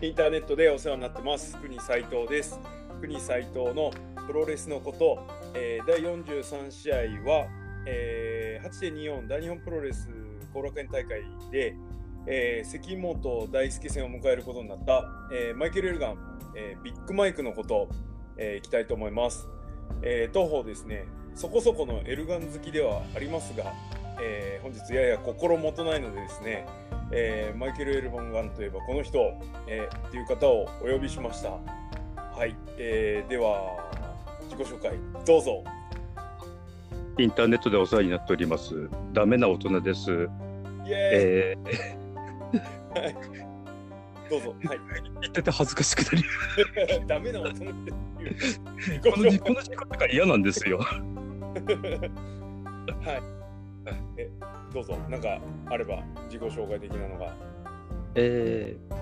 インターネットでお世話になってます。国斉藤です。国斉藤のプロレスのこと、えー第43試合は、えー8.24大日本プロレス後楽園大会で、えー関本大輔戦を迎えることになった、えーマイケル・エルガン、えービッグマイクのこと、えーいきたいと思います、えー当方ですねそこそこのエルガン好きではありますが、えー本日やや心もとないのでですね、えーマイケル・エルバンガンといえばこの人、えーっていう方をお呼びしました。はい、えーでは自己紹介どうぞ。インターネットでお世話になっております。ダメな大人です。イエーイ、えはいどうぞ。はい。ー、言ってて恥ずかしくなり、ダメな大人っていう。このじこの時間とか嫌なんですよ。はい。え、どうぞ。なんかあれば自己紹介的なのが。えー、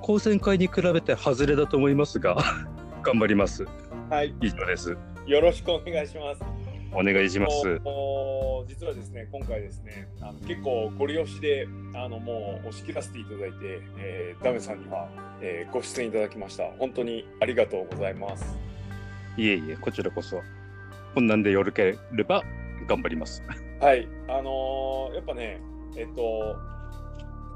高専会に比べて外れだと思いますが、頑張ります。はい。以上です。よろしくお願いします。お願いします。実はですね今回ですねあの結構ご利用しであのもう押し切らせていただいて、えーダメさんには、えーご出演いただきました本当にありがとうございますいえいえ、こちらこそ。こんなんでよろければ頑張ります。はいあのーやっぱねえっと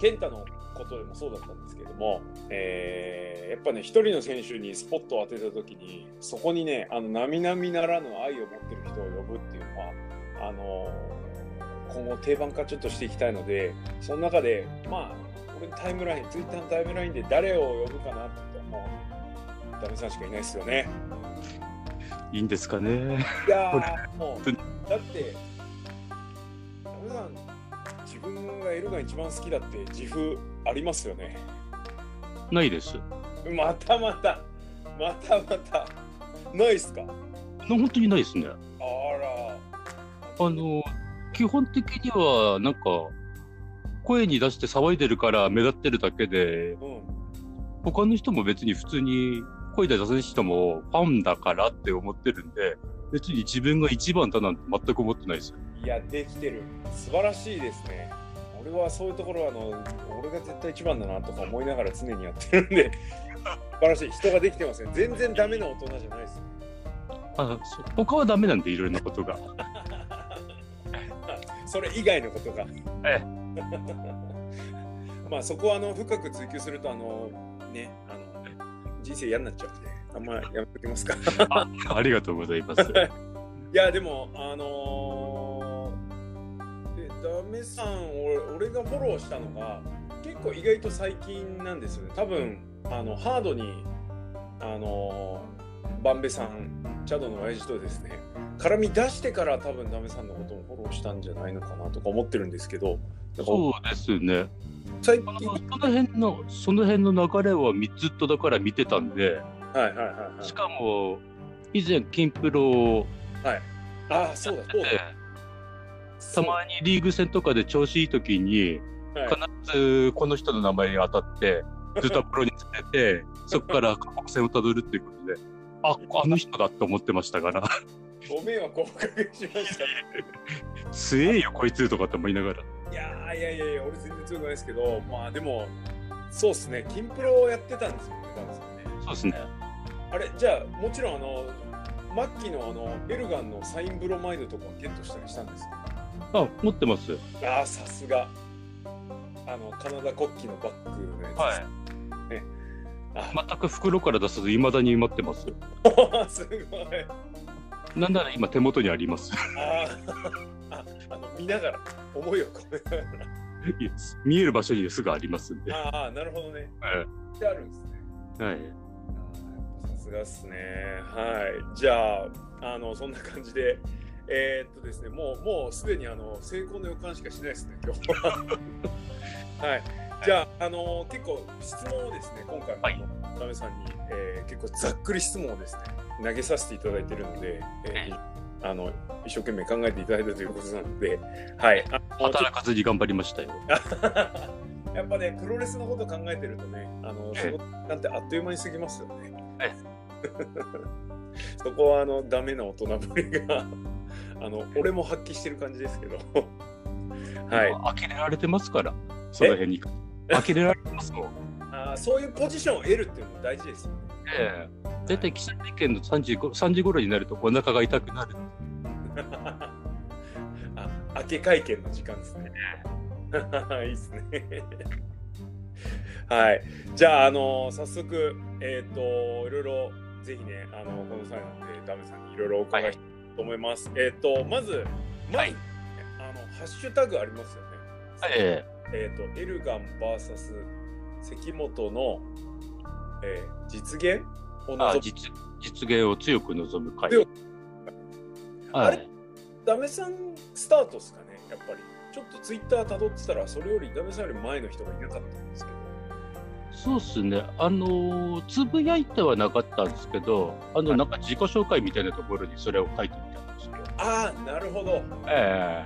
健太のことでもそうだったんですけども、えーやっぱね一人の選手にスポットを当てた時にそこにねあの並々ならぬ愛を持ってる人を呼ぶっていうのはあのー今後定番化ちょっとしていきたいのでその中でまあ俺タイムラインツイッターのタイムラインで誰を呼ぶかなって言ったらもうダメさんしかいないですよね。いいんですかね。いやもうだってダメさん自分がエルが一番好きだって自負ありますよね。ないです。またまたまたまたないっすか？本当にないですね。あらあの、基本的には、なんか、声に出して騒いでるから目立ってるだけで、うん他の人も別に普通に声で出せる人もファンだからって思ってるんで、別に自分が一番だなんて全く思ってないですよ。いやできてる。素晴らしいですね。俺はそういうところはあの俺が絶対一番だなとか思いながら常にやってるんで素晴らしい。人ができてますね全然ダメな大人じゃないです。ねあそ他はダメなんで、いろいろなことが。それ以外のことが。え。まあそこはあの深く追求するとあのねあの人生嫌になっちゃうんであんまやめときますか？あありがとうございます。いやでもあのーでダメさん俺俺がフォローしたのが結構意外と最近なんですよね多分あのハードにあのーバンベさんチャドの親父とですね絡み出してから多分ダメさんのこともフォローしたんじゃないのかなとか思ってるんですけどそうですね。最近。その辺の、その辺の流れはみずっとだから見てたんで、はいはいはいはい。しかも、以前、キンプロをああそうだそうだ。たまにリーグ戦とかで調子いい時に、はい。必ずこの人の名前に当たって、ずっとプロに連れて、そこから過去戦をたどるっていうことで、あ、あの人だって思ってましたから、ご迷惑をおかけしました強えよ、こいつとかって思いながら。いやーいやいやいや俺全然強くないですけどまあでもそうっすねキンプロをやってたんですよねそうですね。あれじゃあもちろんあの末期のあのエルガンのサインブロマイドとかゲットしたりしたんですか？あ、持ってます。ああさすがあのカナダ国旗のバッグのやつはい。ねあ全く袋から出さず、未だに待ってます。すごいなんなら今手元にあります。あーあ あの見ながら思いを込めながいや 見える場所にすぐありますんで。らああなるほどねはってあるんですねい。はい。さすがっすね。はい。じゃあ、あの、そんな感じで、えーっとですね、もう、もうすでにあの成功の予感しかしないですね、今日は。はい。じゃあ、あの、結構質問をですね、今回も、はダメさんに、えー結構ざっくり質問をですね、投げさせていただいているので、えーあの一生懸命考えていただいたということなので、はい。働かずに頑張りましたよ。と やっぱね、プロレスのこと考えてるとね、あのええ仕事なんてあっという間に過ぎますよね。え そこはあのダメな大人ぶりが あの俺も発揮してる感じですけどはい呆れられてますから、その辺に。呆れられてますもん。ああそういうポジションを得るっていうのも大事ですよね。ええ大体記者会見の3時ご3時頃になるとお腹が痛くなる。あ、明け会見の時間ですね。いいですね。はい。じゃあ、あの早速、えっ、と、いろいろ、ぜひね、あのこの際なんで、ダメさんにいろいろお伺いしたいと思います。えっ、と、まず、まず、はいあの、ハッシュタグありますよね。ええっ、と、エルガン VS 関本の、えー実現？をえあ望む実実現を強く望む会はい。ダメさんスタートですかね、やっぱり。ちょっとツイッター辿ってたら、それよりダメさんより前の人がいなかったんですけど。そうですね。あのつぶやいてはなかったんですけど、あのなんか自己紹介みたいなところにそれを書いてみたんですよ。ああ、なるほど。え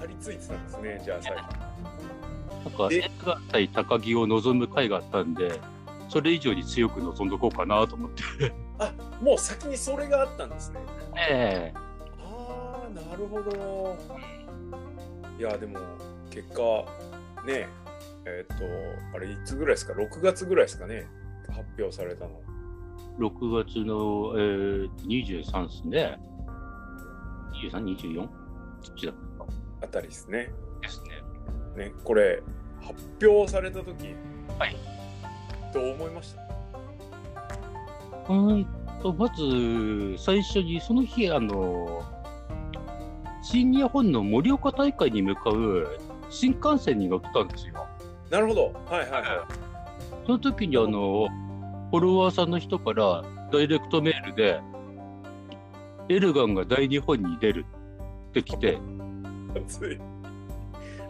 張り付いてたんですね、じゃあ最初。えなんか高木を望む会があったんで、それ以上に強く望んどこうかなと思って。あもう先にそれがあったんですね。ええああ、なるほど。いや、でも、結果、ね、えっ、と、あれ、いつぐらいですか、6月ぐらいですかね、発表されたの。6月の、えー、23ですね。23、24? どっちだったかあたりですね。ですね。ね、これ、発表されたとき、はい。どう思いましたうーんと、まず、最初に、その日、あの、新日本の盛岡大会に向かう新幹線に乗ってたんですよ。なるほど。はいはいはその時に、あの、フォロワーさんの人から、ダイレクトメールで、エルガンが大日本に出るって来て、い。熱い。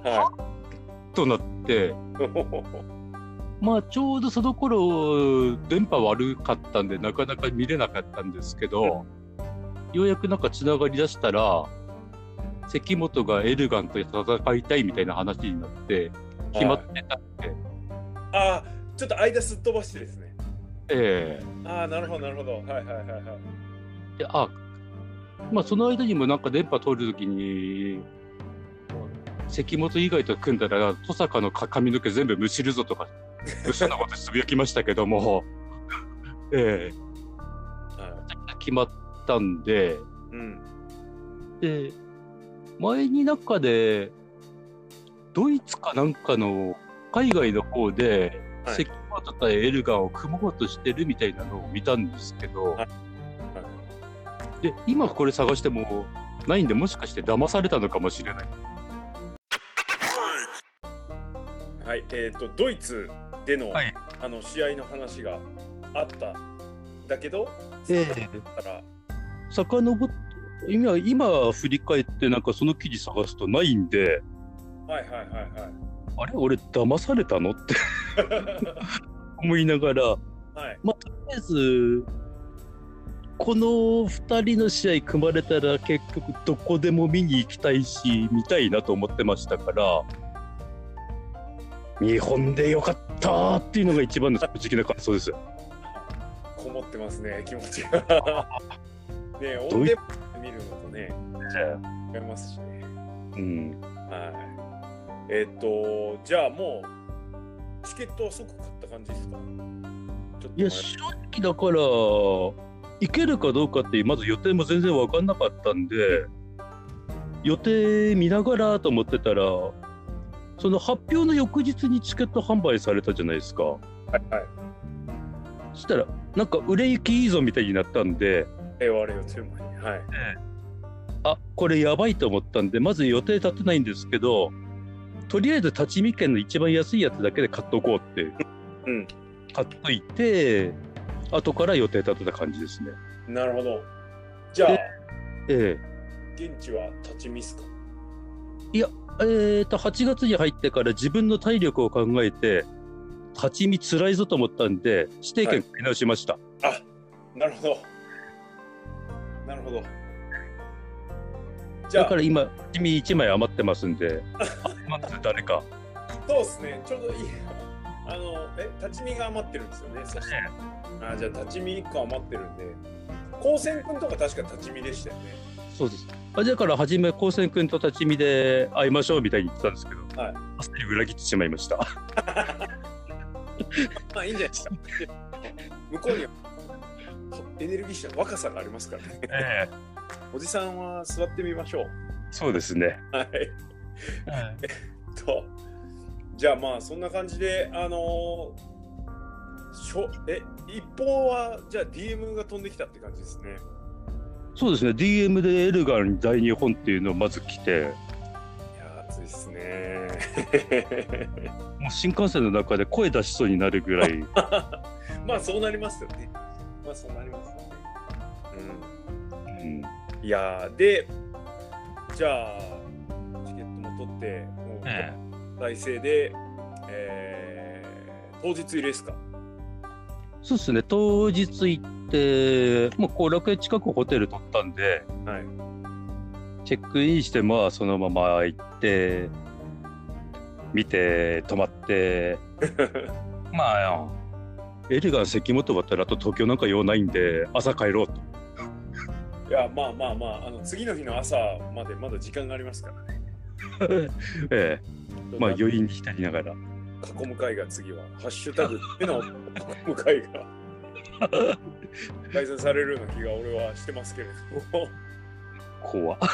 はとなって、い。まあ、ちょうどその頃、電波悪かったんで、なかなか見れなかったんですけど、ようやくなんか繋がりだしたら、関本がエルガンと戦いたいみたいな話になって、決まってたんで、ああ、ちょっと間すっ飛ばしてですね。えああ、なるほど、なるほど。はいはいはいはい。えであ、まあ、その間にもなんか電波通るときに、関本以外と組んだら、登坂のか髪の毛全部むしるぞとか、嘘なことつぶやきましたけども、えはえ決まったんで、い、うん。で、前に中で、ドイツかなんかの海外の方で、はい。関本対エルガンを組もうとしてるみたいなのを見たんですけど、はい。で、今これ探してもないんで、もしかして騙されたのかもしれない。はい、えっ、と、ドイツでの、はい。あの試合の話があった。だけど、ええ。だから、遡っ今、今振り返ってなんかその記事探すとないんで、はいはいはいはい。あれ？俺騙されたの？って。思いながら、はい。とりあえず、この2人の試合組まれたら結局どこでも見に行きたいし、見たいなと思ってましたから、日本でよかったっていうのが一番の正直な感想です。こもってますね、気持ちが。ねオンデ見るのとね、違いますしね。うん、はい。えっ、と、じゃあもう、チケットは即買った感じですか？いや、正直だから、行けるかどうかって、まず予定も全然分かんなかったんで、予定見ながらと思ってたら、その発表の翌日にチケット販売されたじゃないですか。はいはい。そしたら、なんか売れ行きいいぞみたいになったんで、平和レオ強まに。はい。あこれやばいと思ったんで、まず予定立てないんですけど、とりあえず立ち見券の一番安いやつだけで買っとこうって、うん。買っといて、後から予定立てた感じですね。なるほど。じゃあ、え現地は立ち見っすか？ええーと、8月に入ってから自分の体力を考えて、立ち見つらいぞと思ったんで、指定券買い直しました。あなるほど。なるほど。じゃあだか、ら今、立ち見1枚余ってますんで、誰か。そうですね。ちょうどいい。あの、え、立ち見が余ってるんですよね。そして。あ、じゃあ、立ち見1個余ってるんで。高専君とか確か立ち見でしたよね。そうです。あだから、初め、高専君と立ち見で会いましょうみたいに言ってたんですけど、はいあっさり裏切ってしまいました。まあいいんじゃないですか。向こうにはエネルギッシュな若さがありますからね。ええおじさんは座ってみましょう。そうですね。はい。と、じゃあまあそんな感じで、あのーしょえ、一方はじゃあ DM が飛んできたって感じですね。そうですね。DM でエルガン大日本っていうのをまず来て、いやー、熱いですね。もう新幹線の中で声出しそうになるぐらい、まあそうなりますよね。まあそうなりますよね。うん、うん。いやー、で、じゃあ、チケットも取って、もうえ体制で、えー、当日入れですか。そうですね。当日行って、もう後楽園近くホテル取ったんで、はい。チェックインして、まあそのまま行って、見て、泊まって、まあ、エルガン関本だったらあと東京なんか用ないんで、朝帰ろうと。いや、まあまあまあ、あの次の日の朝までまだ時間がありますからね。ええ、まあ余韻に浸りながら。囲む会が次は、ハッシュタグでの囲む会が。開催されるような気が俺はしてますけれども、怖。っ。こ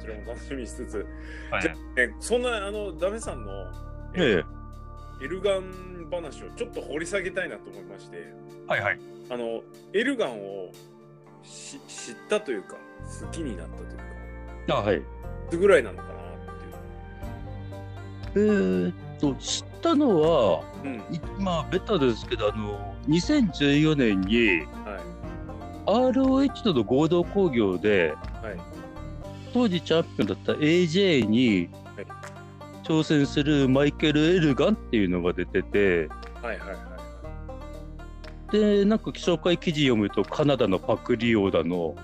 ちらも楽しみにしつつ、はい。じゃね、そんなあのダメさんのえエルガン話をちょっと掘り下げたいなと思いまして、え、はいはい。あのエルガンをし知ったというか、好きになったというか、あはい。ぐらいなのかな？えーっと、知ったのは、いう。うん、いまあ、ベタですけど、あの、2014年には ROH との合同興行で、い、はい、当時チャンピオンだった AJ にはい挑戦するマイケル・エルガンっていうのが出てて、はい、はい、はい。で、なんか紹介記事読むと、カナダのパクリオーダの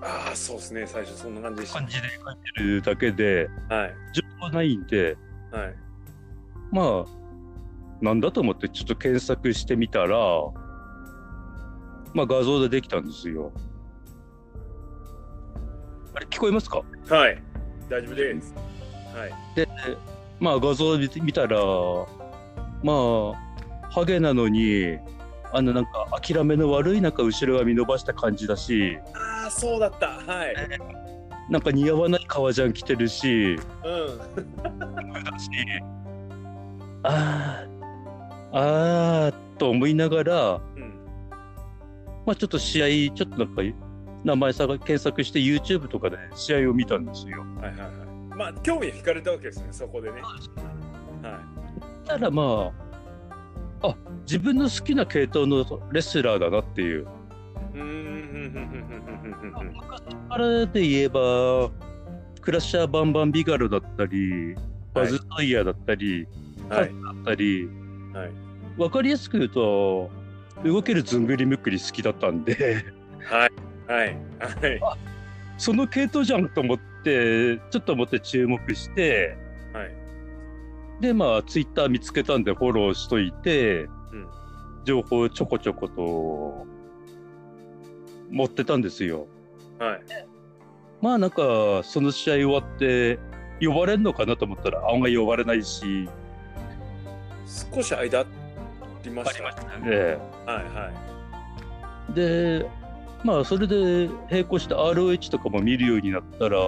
ああ、そうですね、最初そんな感じで。感じで書いてるだけで、はい、情報ないんで、はい。まあ、なんだと思ってちょっと検索してみたら、まあ画像でできたんですよ。あれ、聞こえますか？はい、大丈夫です。はい、で、まあ画像で見たら、まあ、ハゲなのに、あのなんか諦めの悪いなんか後ろ髪伸ばした感じだし、ああ、そうだった。はい。なんか似合わない革ジャン着てるし、うん。だし、ああ、ああ、と思いながら、うん。まあちょっと試合、ちょっとなんか名前さ検索して YouTube とかで試合を見たんですよ。はいはいはい。まあ、興味惹かれたわけですね、そこでね。はたらまあ、あ自分の好きな系統のレスラーだなっていう。い。うーん、ふんふんふんふんふんふんふん昔からで言えば、クラッシャーバンバンビガロだったり、バズトイヤだったり、はい。だったり、はい。わかりやすく言うと、動けるずんぐりむっくり好きだったんで、はい。はい。はいその系統じゃんと思って、ちょっと思って注目して、はい。で、まあ、ツイッター見つけたんでフォローしといて、うん情報ちょこちょこと持ってたんですよ。はい。まあなんか、その試合終わって、呼ばれんのかなと思ったら、案外呼ばれないし、少し間ありました。たね。はいはい。で、まあそれで並行して ROH とかも見るようになったら、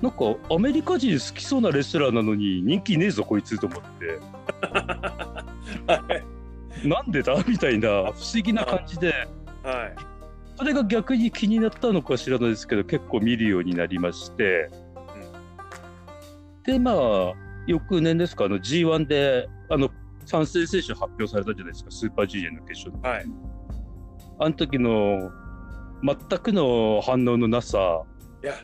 なんかアメリカ人好きそうなレスラーなのに人気ねえぞこいつと思って、はい。なんでだ？みたいな不思議な感じで、はい。それが逆に気になったのか知らないですけど、結構見るようになりまして、で、まあ、翌年ですか、あの G1 で、あの、参戦選手発表されたじゃないですか、スーパー GA の決勝の。はい。あの時の、全くの反応のなさ、いや、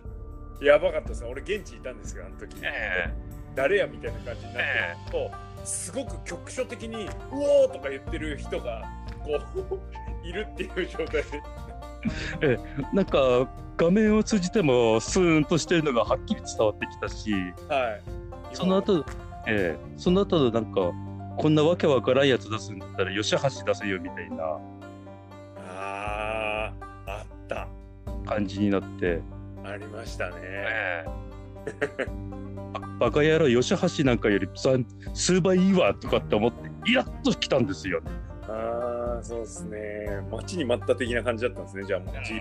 やばかったですね。俺、現地いたんですよ、あの時。え誰やみたいな感じになってえると、すごく局所的に、うおーとか言ってる人が、こう、いるっていう状態で。えなんか、画面を通じても、スーンとしてるのがはっきり伝わってきたし、はい。その後、ええその後のなんか、こんなわけわからんやつ出すんだったら、吉橋出せよみたいなあー、あった。感じになって、ありましたね。ええ バカ野郎、吉橋なんかよりさ数倍いいわとかって思って、イラッときたんですよ。ああ、そうですね。待ちに待った的な感じだったんですね、じゃあもう。G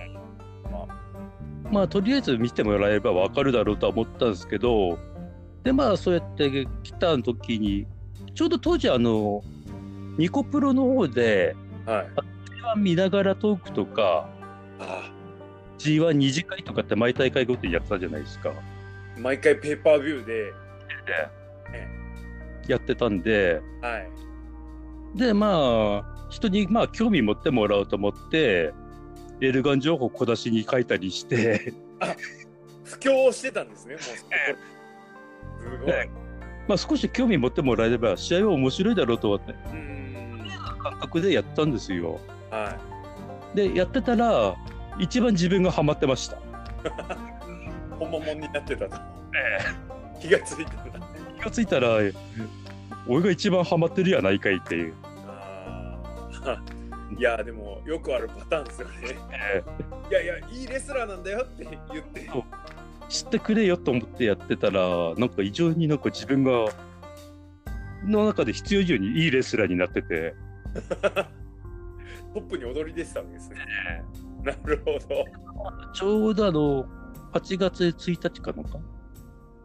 まあ、とりあえず見てもらえれば分かるだろうとは思ったんですけど、で、まあ、そうやって来た時に、ちょうど当時、あの、ニコプロの方で、はい。G1 見ながらトークとか、あ G12 次会とかって毎大会ごとにやってたじゃないですか。ー毎回ペーパービューで、やってたんで、はい。で、まあ、人にまあ興味持ってもらおうと思って、エルガン情報小出しに書いたりして、布教をしてたんですね、もう。すごい。えまあ少し興味持ってもらえれば、試合は面白いだろうと思って、うーん。感覚でやったんですよ。はで、やってたら、一番自分がハマってました。い。ほんまもんになってたと。気がついてた。気がついたら、え俺が一番ハマってるやないかいっていう。いや、でも、よくあるパターンですよね。えいやいや、いいレスラーなんだよって言って。知ってくれよと思ってやってたら、なんか異常になんか自分が、の中で必要以上にいいレスラーになってて、トップに踊り出てたわけですね。なるほど。ちょうどあの、8月1日かなんか、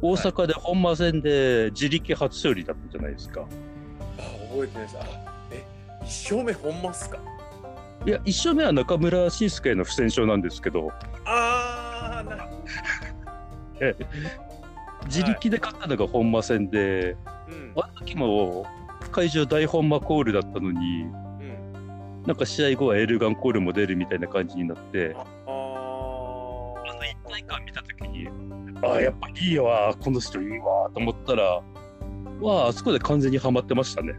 大阪で本間戦で自力初勝利だったじゃないですか。あ、覚えてないです。一勝目ほんまっすか？いや、1勝目は中村慎介の不戦勝なんですけど、あー、な 自力で勝ったのが本間戦で、うん。あの時も会場大本間コールだったのに、うん。なんか試合後はエルガンコールも出るみたいな感じになって、ああの一体感見たときに、ああ、やっぱいいわ、この人いいわと思ったら、わあ、あそこで完全にはまってましたね。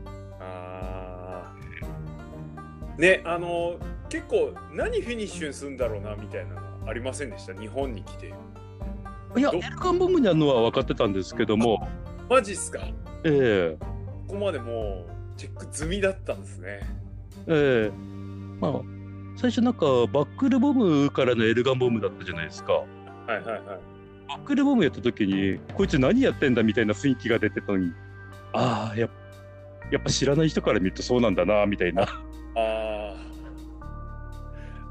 ね、あの、結構何フィニッシュにするんだろうなみたいなのありませんでした、日本に来て。いや、どエルガンボムにあるのは分かってたんですけども、マジっすか？ええここまでもうチェック済みだったんですね。ええまあ、最初なんかバックルボムからのエルガンボムだったじゃないですか。はいはいはい。バックルボムやった時に、こいつ何やってんだみたいな雰囲気が出てたのに、ああ、やっぱ知らない人から見るとそうなんだな、みたいな。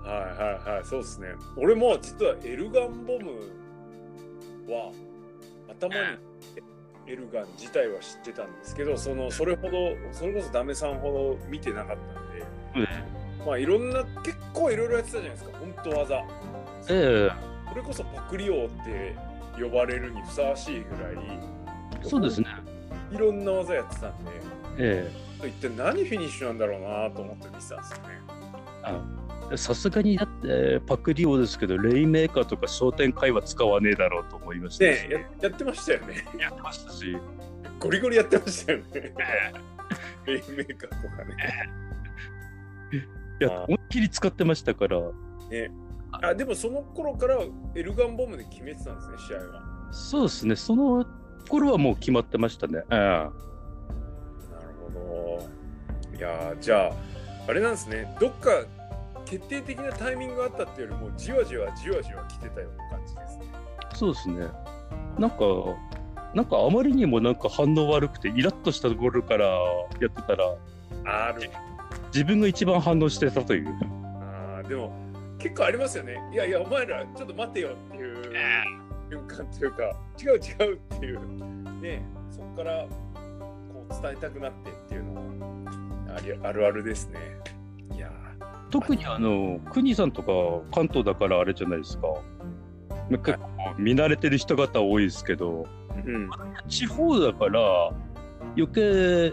ああ。はいはいはい、そうですね。俺も実はエルガンボムは頭にエルガン自体は知ってたんですけど、そのそれほど、それこそダメさんほど見てなかったんで、まあいろんな、結構いろいろやってたじゃないですか、本当技。えそれこそパクリ王って呼ばれるにふさわしいぐらい、えそうですね。いろんな技やってたんで、え一体何フィニッシュなんだろうなと思って見てたんですよね。えさすがにだってパクリオですけど、レインメーカーとか商店会は使わねえだろうと思いましたしねややってましたよね。やってましたし、ゴリゴリやってましたよね。レインメーカーとかね。いや思いっきり使ってましたから、ねあでもその頃からエルガンボムで決めてたんですね、試合は。そうですね、その頃はもう決まってましたね。えなるほど。いやーじゃあ、あれなんですね、どっか決定的なタイミングがあったっていうよりも、じわじわじわじわ来てたような感じですね。えそうですね。なんか、なんかあまりにもなんか反応悪くて、イラッとしたところからやってたら、ある。自分が一番反応してたという。あーでも、結構ありますよね。いやいや、お前らちょっと待てよっていう瞬間というか、違う違うっていう、ね、そこからこう伝えたくなってっていうのはありあるあるですね。特にあの、国さんとか関東だからあれじゃないですか。結構見慣れてる人方多いですけど、ーうん、地方だから余計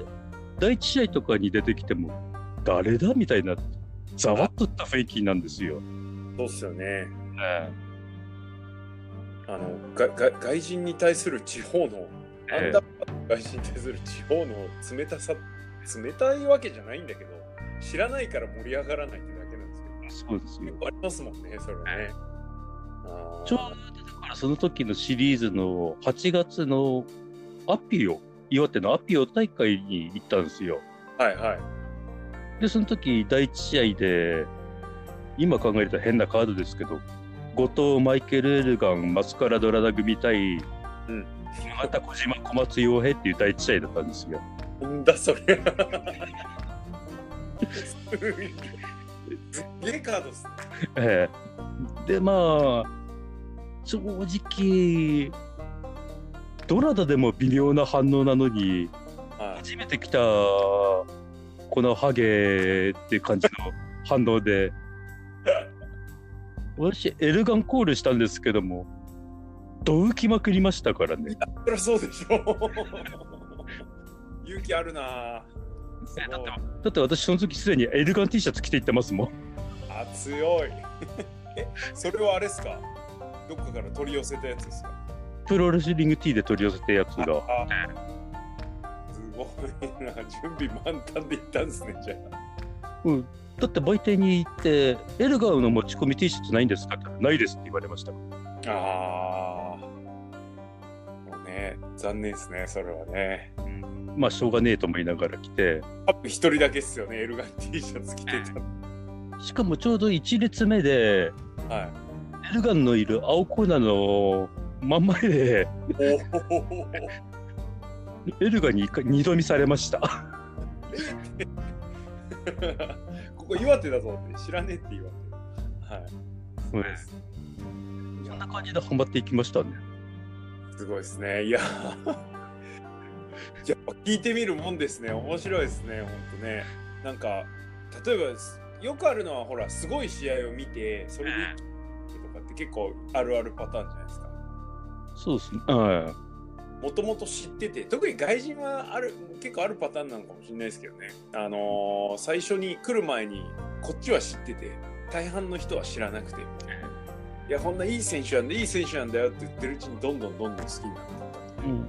第一試合とかに出てきても誰だみたいなざわっとした雰囲気なんですよ。そうっすよね。えあのがが外人に対する地方の、アえンダーパー外人に対する地方の冷たさ、冷たいわけじゃないんだけど、知らないから盛り上がらないってだけなんですけど、そうですよ結。構ありますもんね、それはね。あーちょうどだからその時のシリーズの8月のアピオ、岩手のアピオ大会に行ったんですよ。はいはい。で、その時第一試合で、今考えると変なカードですけど、後藤、マイケル・エルガン、マスカラドラダ組対、うんまた小島小松洋平っていう第一試合だったんですよ。なんだそれ。すげえカードっすね。ええでまあ正直どなたでも微妙な反応なのにはい。初めて来たこのハゲって感じの反応で 私エルガンコールしたんですけどもどうきまくりましたからね。そりゃそうでしょ。勇気あるなぁ。だってだって私その時すでにエルガン T シャツ着ていってますもん。あ、強い。え、それはあれですか？どっかから取り寄せたやつですか？プロレスリング T で取り寄せたやつが。あすごいな。準備満タンで行ったんですね、じゃうん、だって売店に行って、エルガーの持ち込み T シャツないんですか？って言ったらないですって言われました。あ。あね、残念ですね、それはね。まあ、しょうがねえと思いながら来て、一人だけっすよね、エルガン T シャツ着てた。しかもちょうど1列目で、はい。エルガンのいる青コーナーの真ん前で。エルガンに二度見されました。ここ岩手だぞって知らねえって言われて。はい。そうです。そんな感じでハマっていきましたね。すごいですね。いや。やっぱ聞いてみるもんですね。面白いですね。本当ね。なんか、例えばよくあるのは、ほら、すごい試合を見て、それでとかって結構あるあるパターンじゃないですか。そうですね。はもともと知ってて、特に外人はある結構あるパターンなのかもしれないですけどね。あのー最初に来る前に、こっちは知ってて、大半の人は知らなくて。いや、こんないい選手なんで、いい選手なんだよって言ってるうちに、どんどんどんどん好きになっていったい。うん。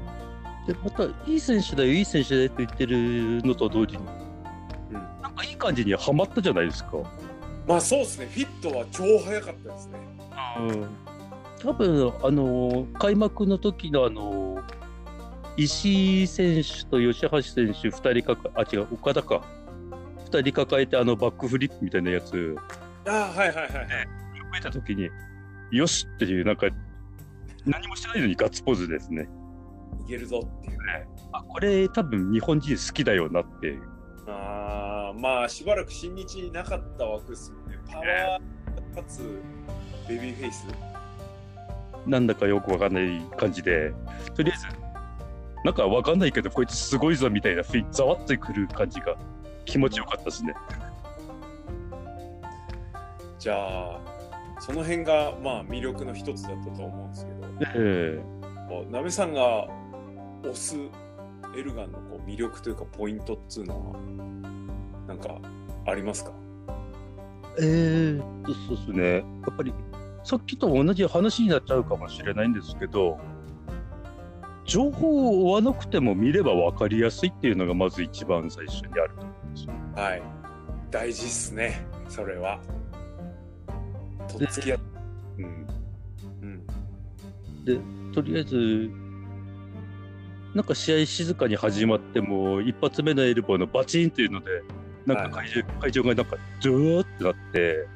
で、また、いい選手だよ、いい選手だよって言ってるのと同時に、うんなんかいい感じにはまったじゃないですか。まあそうですね、フィットは超早かったですね。うん。多分、あの、開幕の時のあの、石井選手と吉橋選手2人かか、あ、違う、岡田か。2人抱えて、あの、バックフリップみたいなやつ、ああ、はいはいはいはい。見た時に、よしっていう、なんか、何もしてないのにガッツポーズですね。いけるぞっていう。あ、これ多分日本人好きだよなっていう。ああ、まあしばらく新日になかった枠ですもんね。パワーかつベビーフェイス？なんだかよくわかんない感じで、とりあえず、なんかわかんないけど、こいつすごいぞみたいな、ざわっとくる感じが気持ちよかったですね。じゃあ、その辺がまあ魅力の一つだったと思うんですけど、えこうなべさんが推すエルガンのこう魅力というかポイントっつうのは、なんかありますか？えー、そうですね。やっぱり、さっきと同じ話になっちゃうかもしれないんですけど、情報を追わなくても見れば分かりやすいっていうのがまず一番最初にあると思うんですよ。はい。大事っすね、それは。とっつきや、うん、うん。とりあえず、なんか試合静かに始まっても、一発目のエルボーのバチンっていうので、なんか会場,、会場がなんか、ドゥーってなって、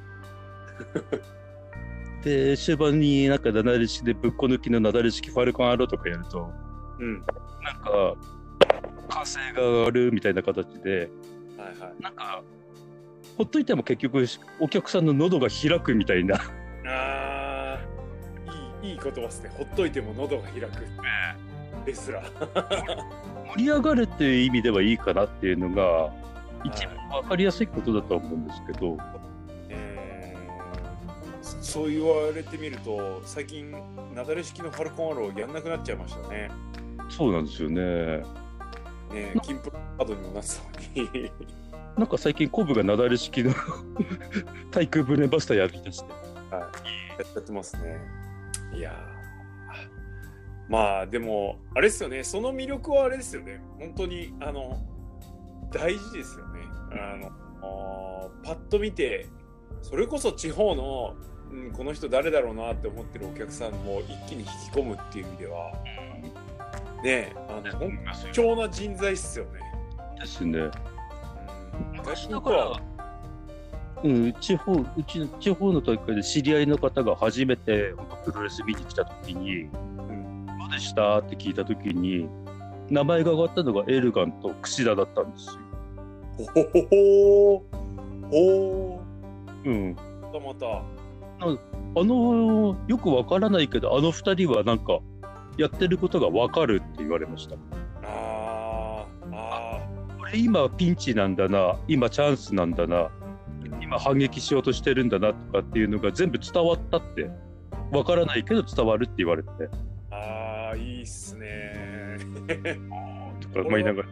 で、終盤になんか、なだれ式でぶっこ抜きのなだれ式ファルコンアローとかやると、うん。なんか、歓声が上がるみたいな形で、はいはい。なんか、ほっといても結局、お客さんの喉が開くみたいな、あーいいいい言葉ですね。ほっといても喉が開く。ですら。盛り上がるっていう意味ではいいかなっていうのが、一番分かりやすいことだと思うんですけど、えーそそう言われてみると、最近、なだれ式のファルコンアローやんなくなっちゃいましたね。そうなんですよね。ね金プロカードにもなってたのに。なんか最近、コブがなだれ式の 対空ブレバスターやりだして、はい。やってますね。いやーまあでも、あれですよね、その魅力はあれですよね、本当に、あの、大事ですよね。あの、パッと見て、それこそ地方の、うん、この人誰だろうなって思ってるお客さんも一気に引き込むっていう意味では、ねえ、あの、本貴重な人材っすよね。ですね。うん昔だか。ら、うん、地方、うちの地方の大会で知り合いの方が初めて本当プロレス見に来た時に、うん。までしたって聞いた時に名前が挙がったのがエルガンと櫛田だったんですよ。ほほほほほうん、またまた。あのよくわからないけどあの二人はなんかやってることがわかるって言われました。れ今ピンチなんだな。今チャンスなんだな。今反撃しようとしてるんだなとかっていうのが全部伝わったって。わからないけど伝わるって言われてーあーいいっすね。と か思いながら。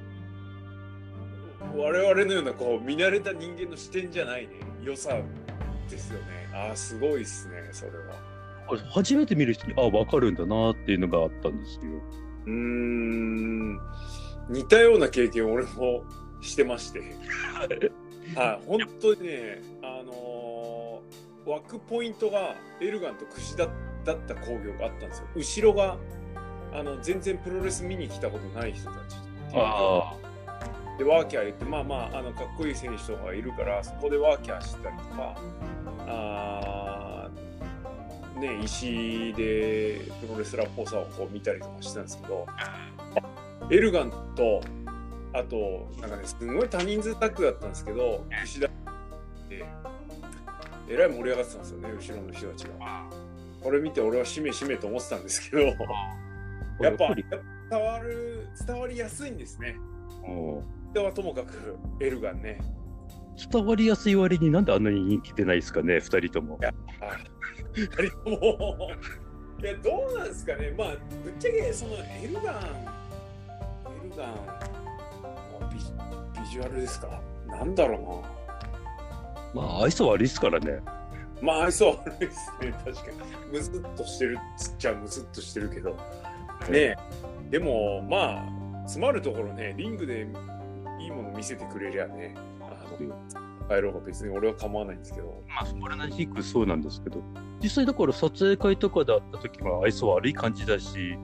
我々のようなこう見慣れた人間の視点じゃないね。良さですよね。ああすごいっすねそれは。初めて見る人にあ分かるんだなっていうのがあったんですよ。うーん似たような経験を俺もしてまして。はい本当にねあのー枠ポイントがエルガンと櫛田だった工業があったんですよ。後ろがあの全然プロレス見に来たことない人たちっていう。あでワーキャー言ってまあまああのかっこいい選手とかがいるからそこでワーキャーしてたりとかあーね石井でプロレスラーっぽさをこう見たりとかしてたんですけどエルガンとあとなんかねすごい多人数タッグだったんですけど石田でえらい盛り上がってたんですよね後ろの人たちが。これ見て俺はしめしめと思ってたんですけど やっぱやっりぱ伝わる伝わりやすいんですね。うん。人はともかくエルガンね。伝わりやすい割になんであんなに人気出ないですかね二人とも。あ二人とも。いやどうなんですかね。まあぶっちゃけそのエルガンエルガンのビビジュアルですかなんだろまあ愛想悪いですからね。うなまあ愛想悪いですね。確かに。ムスッとしてるつっちゃムスッとしてるけど。ねえ。でもまあ詰まるところねリングでいいもの見せてくれりゃねあの帰ろうが別に俺は構わないんですけど。まあそこら辺にそうなんですけど。実際だから撮影会とかで会った時は愛想悪い感じだし。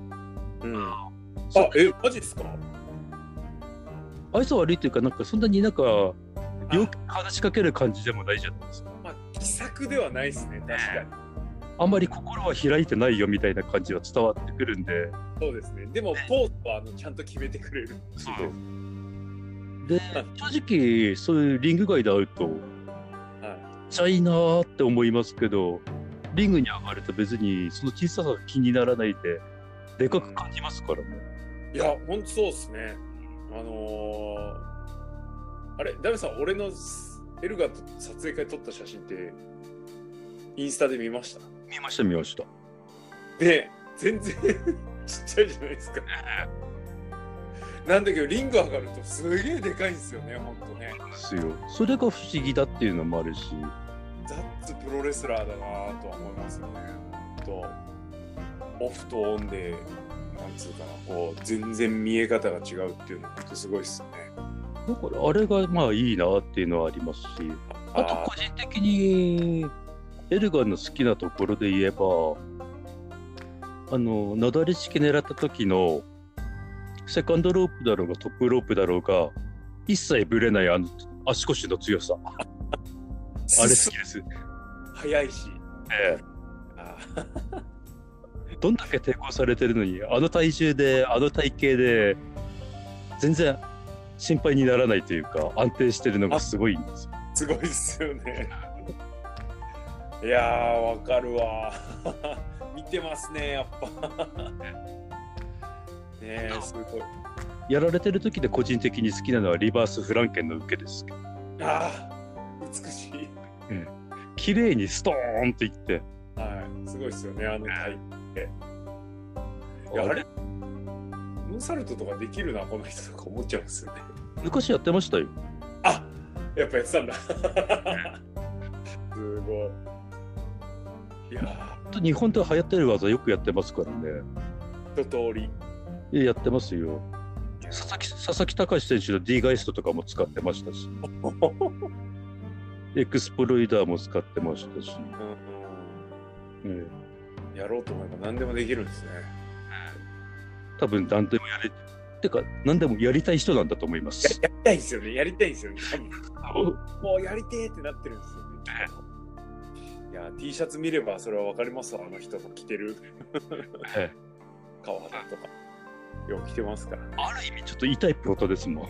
うん。あえマジですか？愛想悪いっていうかなんかそんなになんかよく話しかける感じでもないじゃないですか。まあ気さくではないですね確かにあんまり心は開いてないよみたいな感じは伝わってくるんで。そうですね。でも、ポーズはあのちゃんと決めてくれる。で正直そういうリング外で会うとはちゃいなーって思いますけどリングに上がると別にその小ささが気にならないででかく感じますからね。い。いや、ほんとそうですね。あのー、あれ、ダメさん、俺のエルガと撮影会撮った写真って、インスタで見ました？見ました見ました。で、全然 ちっちゃいじゃないですか。なんだけど、リング上がるとすげえでかいんですよね、ほんとね。ですよ。それが不思議だっていうのもあるし。ザッツプロレスラーだなとは思いますよね。ほんとオフとオンで、なんつうかな、こう、全然見え方が違うっていうのはほんとすごいっすよね。だからあれがまあいいなっていうのはありますし、あと個人的にエルガンの好きなところで言えば、あの、なだれ式狙った時のセカンドロープだろうがトップロープだろうが、一切ぶれないあの足腰の強さ。あれ好きです。早いし。えあえどんだけ抵抗されてるのに、あの体重で、あの体型で、全然心配にならないというか、安定してるのがすごいんですよ。すごいっすよね。いやー、わかるわ。見てますね、やっぱ。ねえ、すごい。やられてる時で個人的に好きなのはリバースフランケンの受けです。ああ、美しい。綺麗にストーンっていって。はい、すごいっすよね、あの体型。いや、あれ？ムーンサルトとかできるな、この人とか思っちゃうんですよね。昔やってましたよ。あやっぱやってたんだ。すごい。いや日本では流行ってる技よくやってますからね。ー、一通り。やってますよ。佐々木佐々木隆選手の D ガイストとかも使ってましたし、エクスプロイダーも使ってましたし、うんええやろうと思えば何でもできるんですね。多分何でもやれ、てか何でもやりたい人なんだと思いまやす。やりたいんですよね、やりたいんですよね。もうやりてえってなってるんですよね。いや、T シャツ見ればそれはわかりますわ、あの人が着てる。え川原とかよく来てますからある意味ちょっと痛いプロトですもん。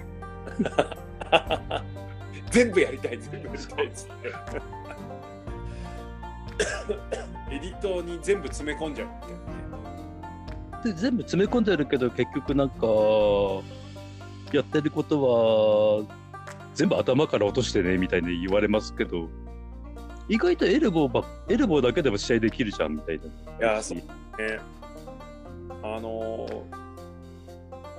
全部やりたい全部やりたいですねエディトに全部詰め込んじゃう。みたいなねで全部詰め込んでるけど結局なんかやってることは全部頭から落としてねみたいに言われますけど意外とエルボーばエルボーだけでも試合できるじゃんみたいな。いやそうね。あのー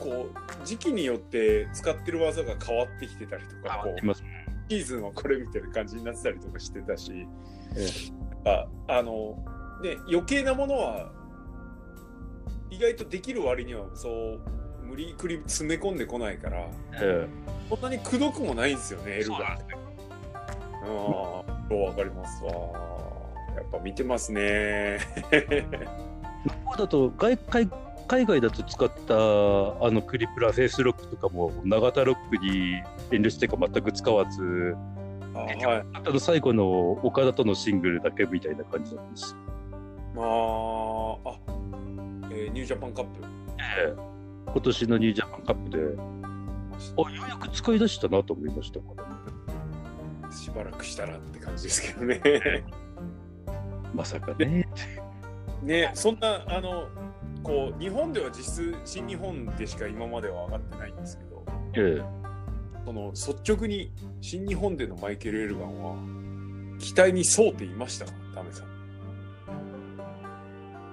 こう時期によって使ってる技が変わってきてたりとかこうシーズンはこれみたいな感じになってたりとかしてたし、えああのね余計なものは意外とできる割にはそう無理くり詰め込んでこないからえそんなにくどくもないんですよねエルガーって。ああわかりますわ。やっぱ見てますね。向こうだと外海海外だと使ったあのクリプラフェイスロックとかも永田ロックに遠慮してか全く使わずあはい。あの最後の岡田とのシングルだけみたいな感じなんです。まあ、あ、えーニュージャパンカップ。ええ今年のニュージャパンカップであようやく使い出したなと思いましたからね。しばらくしたらって感じですけどね。まさかね。ね、そんな、あの、こう、日本では実質、新日本でしか今までは上がってないんですけど、ええその率直に新日本でのマイケル・エルガンは、期待に沿うていましたか、ダメさん。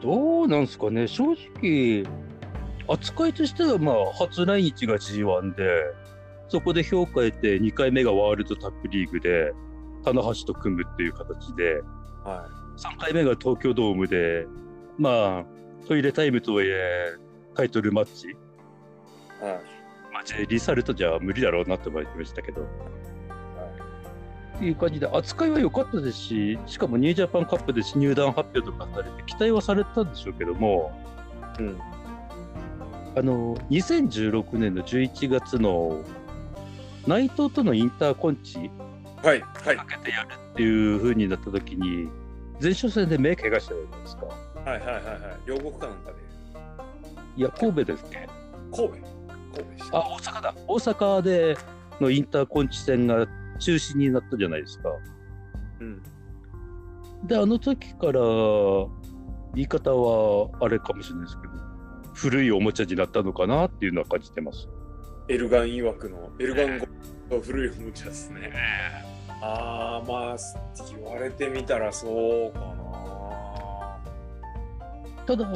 どうなんですかね、正直、扱いとしてはまあ初来日が G1 で、そこで評価得て2回目がワールドタップリーグで、棚橋と組むっていう形で、は3回目が東京ドームで、まあ、トイレタイムとはいえ、タイトルマッチ、い。はい。まあ、J リサルトじゃ無理だろうなと思いましたけど。っていう感じで、扱いは良かったですし、しかもニュージャパンカップで入団発表とかされて、期待はされたんでしょうけども、うん。あの2016年の11月の内藤とのインターコンチはい。はい。かけてやるっていう風になった時に、前哨戦で目怪我したじゃないですか。はいはいはいはい。両国かなんかで。いや、神戸ですね。神戸。神戸でした。あ、大阪だ。大阪でのインターコンチ戦が中止になったじゃないですか。うん。で、あの時から、言い方はあれかもしれないですけど、古いおもちゃになったのかなっていうのは感じてます。エルガン曰くの、エルガン語の古いおもちゃですね。ああ、まあ、言われてみたらそうかな。ただ、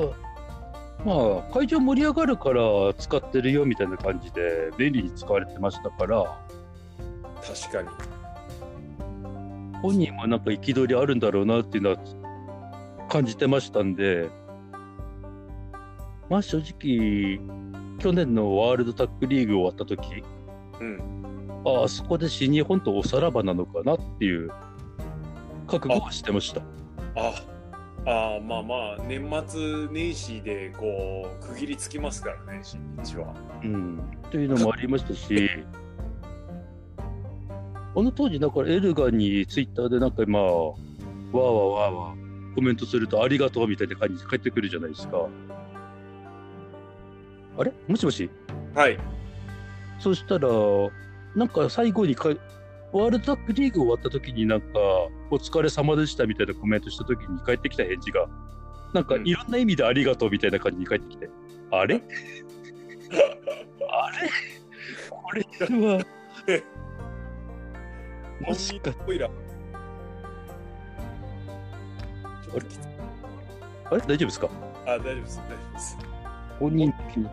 まあ、会場盛り上がるから使ってるよみたいな感じで、便利に使われてましたから、確かに。本人もなんか憤りあるんだろうなっていうのは感じてましたんで、まあ正直、去年のワールドタックリーグ終わった時うん。ああそこで新日本とおさらばなのかなっていう覚悟はしてました。ああーまあまあ年末年始でこう区切りつきますからね新日は。うん、というのもありましたし、あの当時、だからエルガンにツイッターでなんかまあ、わーわーわーわーコメントするとありがとうみたいな感じで返ってくるじゃないですか。あれ？もしもし？はい。そしたら、なんか最後にかワールドタックリーグ終わった時になんか、お疲れ様でしたみたいなコメントした時に返ってきた返事が、なんかいろんな意味でありがとうみたいな感じに返ってきて、あれ？あれ？これは、もしか、オイラちょっときつあれ？大丈夫ですか？あ大丈夫です大丈夫です。本人的に。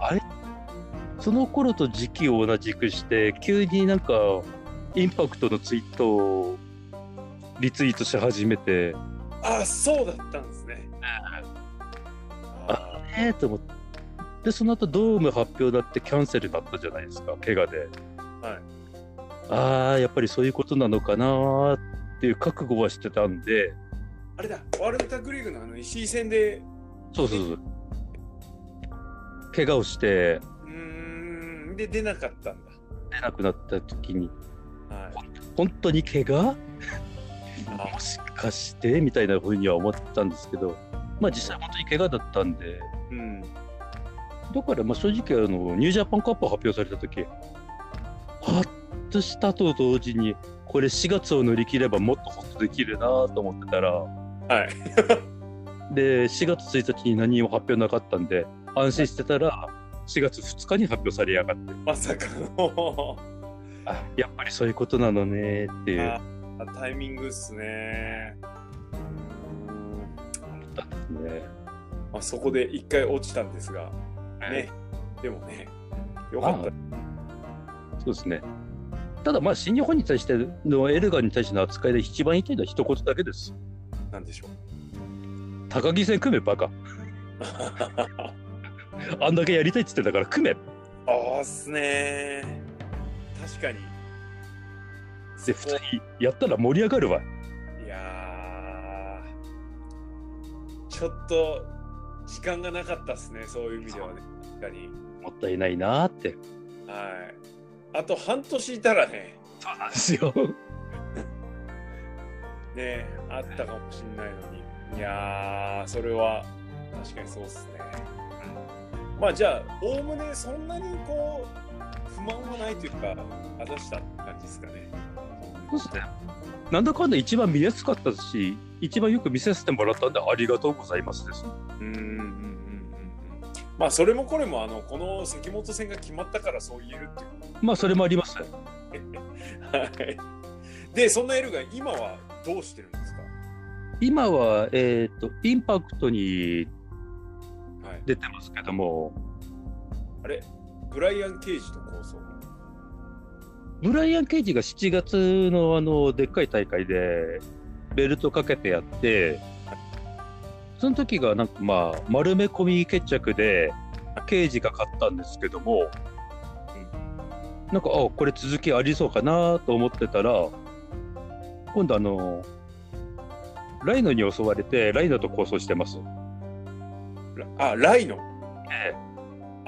あれ？その頃と時期を同じくして、急になんか、インパクトのツイートをリツイートし始めて、あそうだったんですね。あええと思って。で、その後ドーム発表だってキャンセルになったじゃないですか、怪我で。はい。ああ、やっぱりそういうことなのかなーっていう覚悟はしてたんで、あれだワールドタッグリーグのあの石井戦で。そうそうそう。怪我をして。うーん。で出なかったんだ。出なくなった時に、はい。本当に怪我？あもしかして？みたいなふうには思ってたんですけど、まあ実際本当に怪我だったんで、うん。だからまあ正直あのニュージャパンカップ発表された時ハッとしたと同時にこれ4月を乗り切ればもっとホッとできるなと思ってたらはい。で4月1日に何も発表なかったんで安心してたら4月2日に発表されやがって。まさかのあやっぱりそういうことなのねっていうあタイミングっすね。うん思ったんですね。まあ、そこで一回落ちたんですが、ね。でもね、よかった。そうですね。ただまあ新日本に対してのエルガンに対しての扱いで一番言いたいのは一言だけです。なんでしょう。高木戦組めバカ。あんだけやりたいっつってたから組め。ああっすね確かに。で普通にやったら盛り上がるわ。いやーちょっと時間がなかったっすね、そういう意味ではね。確かに。もったいないなーって。はい。あと半年いたらね、そうなんですよ。ね、あったかもしんないのに。いやー、それは確かにそうっすね。まあじゃあ、おおむねそんなにこう、不満はないというか、あざした感じですかね。そうですね。なんだかんだ一番見やすかったし、一番よく見させてもらったんでありがとうございますです。うんうんうんうんうん。まあそれもこれもあのこの関本戦が決まったからそう言えるっていうまあそれもあります。はい。で、そんなエルが今はどうしてるんですか？今は、えっ、と、インパクトにはい。出てますけども、あれ？ブライアン・ケイジと構想。ブライアン・ケイジが7月のあのでっかい大会でベルトかけてやって、その時がなんかまあ丸め込み決着でケイジが勝ったんですけども、なんかあこれ続きありそうかなと思ってたら、今度あの、ライノに襲われてライノと構想してます。ラあ、ライノ？え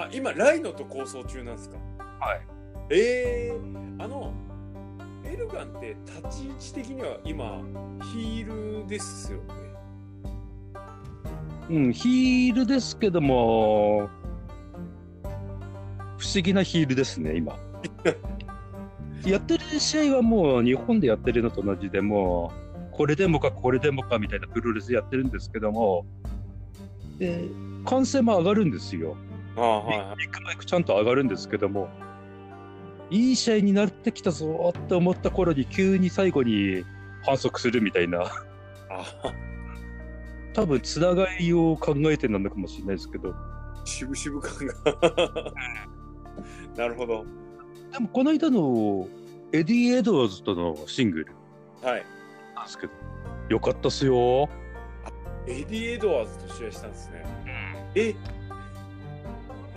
あ、今、ライノと構想中なんですか？はい。えー、あの、エルガンって立ち位置的には今、ヒールですよね。うん、ヒールですけども、不思議なヒールですね、今。やってる試合はもう日本でやってるのと同じでもう、これでもかこれでもかみたいなプロレスやってるんですけども、で歓声も上がるんですよ。あはいはい。ビッグマイクちゃんと上がるんですけども、いい試合になってきたぞって思った頃に急に最後に反則するみたいな。あ多分つながりを考えてなのかもしれないですけど渋々感が。なるほど。でもこの間のエディ・エドワーズとのシングルはい。なんですけどよかったっすよ、エディ・エドワーズと試合したんですね。え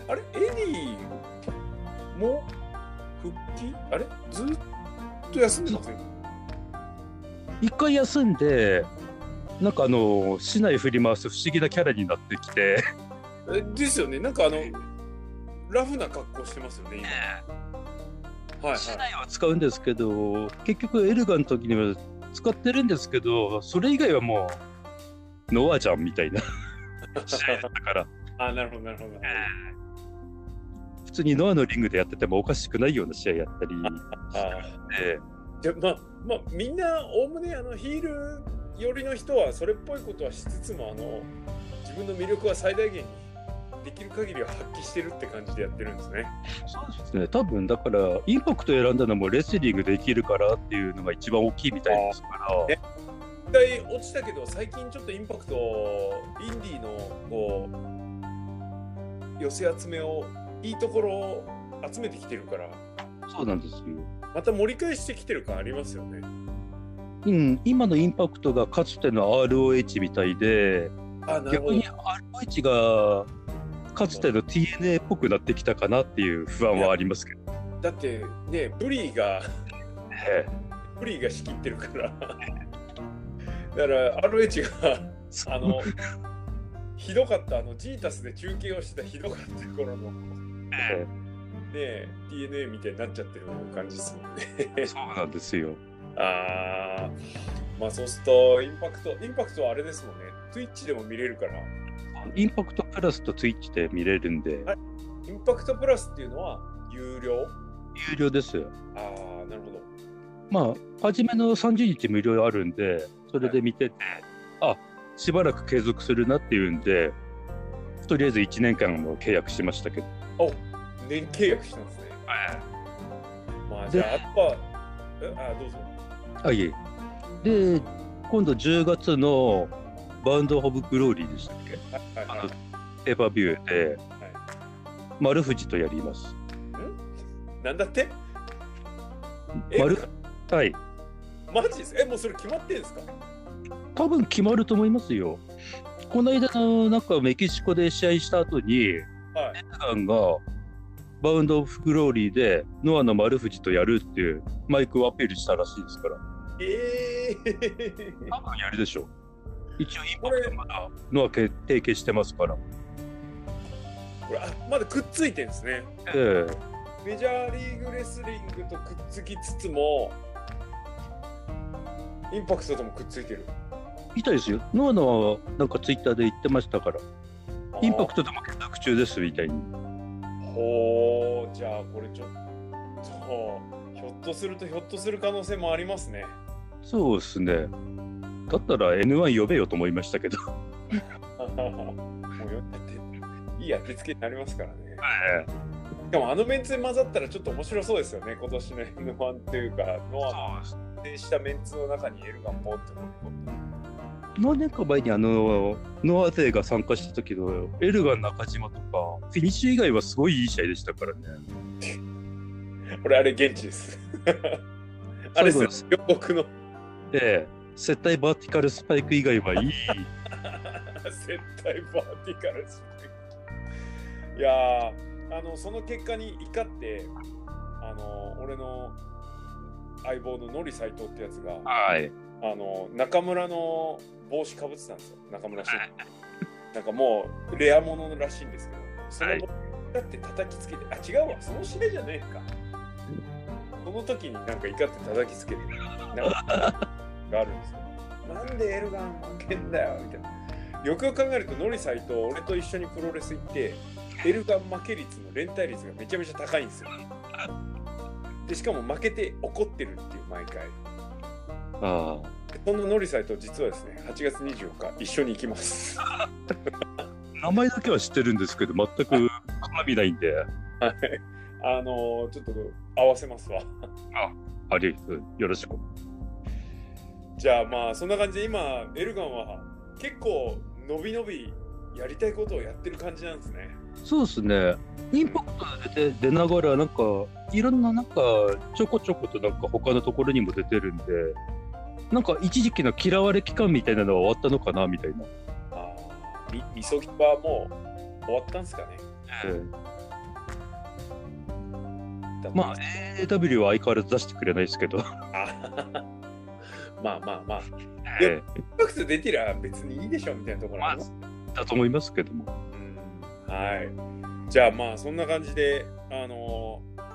あれ？エディも復帰？あれ？ずっと休んでません？一回休んでなんかあの竹刀振り回す不思議なキャラになってきて。えですよね。なんかあの、ラフな格好してますよね、今。はいはい。市内は使うんですけど結局エルガンの時には使ってるんですけどそれ以外はもうノアじゃんみたいな。試合だったから。あ、なるほど、なるほど。普通にノアのリングでやっててもおかしくないような試合やったり あして。じゃまあ、まあ、みんな、おおむね、あの、ヒール寄りの人は、それっぽいことはしつつも、あの、自分の魅力は最大限にできる限りは発揮してるって感じでやってるんですね。そうですね、多分だから、インパクト選んだのもレスリングできるからっていうのが一番大きいみたいですから、え一回落ちたけど、最近ちょっとインパクト、インディーの、こう、寄せ集めを、いいところを集めてきてるから、そうなんですよ。また盛り返してきてる感ありますよね。うん、今のインパクトがかつての ROH みたいで、逆に。ROH がかつての TNA っぽくなってきたかなっていう不安はありますけどだってね、ブリーが、ね。ブリーが仕切ってるから。だから RH が、あの、ひどかった、あの、ジータスで中継をしてたひどかった頃の、ねえ DNA みたいになっちゃってる感じですもんね。えそうなんですよ。あー、まあそうすると、インパクト、インパクトはあれですもんね。Twitch でも見れるから、インパクトプラスとツイッチで見れるんで、インパクトプラスっていうのは有料？有料です。ああ、なるほど。まあ、初めの30日無料あるんで、それで見てて、あしばらく継続するなっていうんで、とりあえず1年間の契約しましたけど。年契約したんですね。まあ、じゃあ、あとは、えあどうぞ。あ、いえ。で、今度10月のバウンド・オブ・グローリーでしたっけ？はいはいはい。ペーパービューで、丸藤とやります。なんだって？え？丸はい。マジです？え、もうそれ決まってんですか？多分決まると思いますよ。この間のなんかメキシコで試合した後に、はい。エルガンがバウンド・オブ・グローリーでノアの丸藤とやるっていうマイクをアピールしたらしいですから、えー、多分やるでしょう。一応インパクトまだノアけ提携してますから。これあまだくっついてんですね。えメジャーリーグレスリングとくっつきつつも、インパクトともくっついてる。えみたいですよ。ノアのなんかツイッターで言ってましたから、インパクトでも継続中ですみたいに。ほう、じゃあこれちょっと、ひょっとするとひょっとする可能性もありますね。そうですね。だったら N1 呼べよと思いましたけど。もうよっていい当てつけになりますからね。えしかもあのメンツで混ざったらちょっと面白そうですよね、今年の N1 っていうか、ノアのしたメンツの中にエルガンポンって乗り込んで。何年か前にあのノア勢が参加した時のエルガン中島とかフィニッシュ以外はすごいいい試合でしたからね。これあれ現地です。あれですよ、予告ので接待バーティカルスパイク以外はいい。絶対バーティカルスペック。いやーあのその結果に怒ってあの俺の相棒のノリ斎藤ってやつがはい。あの中村の帽子かぶってたんですよ。中村俊なんかもうレアものらしいんですけど。そのはいだって叩きつけてあ違うわ。その試合じゃねえか。その時になんか怒って叩きつけてなんかがあるんですよ。なんでエルガン負けんだよみたいな。よくよく考えるとノリ斎藤俺と一緒にプロレス行ってエルガン負け率の連帯率がめちゃめちゃ高いんですよ。でしかも負けて怒ってるっていう毎回。あそんなノリサイと実はですね、8月24日、一緒に行きます。あ 名前だけは知ってるんですけど全く絡みないんではい。あのーちょっと合わせますわ。ありよろしく。じゃあまあ、そんな感じで今、エルガンは結構伸び伸びやりたいことをやってる感じなんですね。そうですね。インパクトで出て出ながらなんかいろんななんかちょこちょことなんか他のところにも出てるんで。なんか一時期の嫌われ期間みたいなのは終わったのかなみたいな。ああ、み、みそぎはもう終わったんですかね。だまあ AW は相変わらず出してくれないですけど。あまあまあまあ、えインパクト出てりゃ別にいいでしょみたいなところありますえだと思いますけども。うんはい。じゃあまあそんな感じで、あのー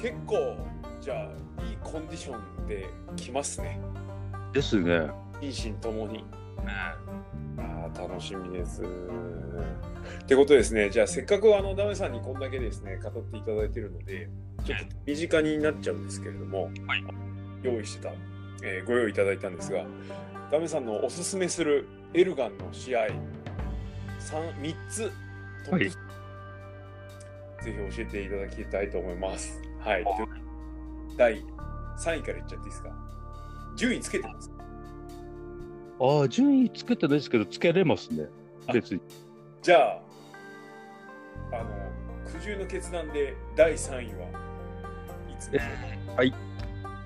結構じゃあいいコンディションで来ますね。ですね。心身ともに。ああ楽しみです。ってことですね。じゃあせっかくあのダメさんにこんだけですね語っていただいてるので、ちょっと身近になっちゃうんですけれども、はい用意してた、えーご用意いただいたんですが、ダメさんのおすすめするエルガンの試合 3, 3つはいぜひ教えていただきたいと思います。はい。で第3位からいっちゃっていいですか？順位つけてます。ああ、順位つけてないですけど、つけれますね。あ別に。じゃあ、あの、苦渋の決断で第3位はいつえーはい。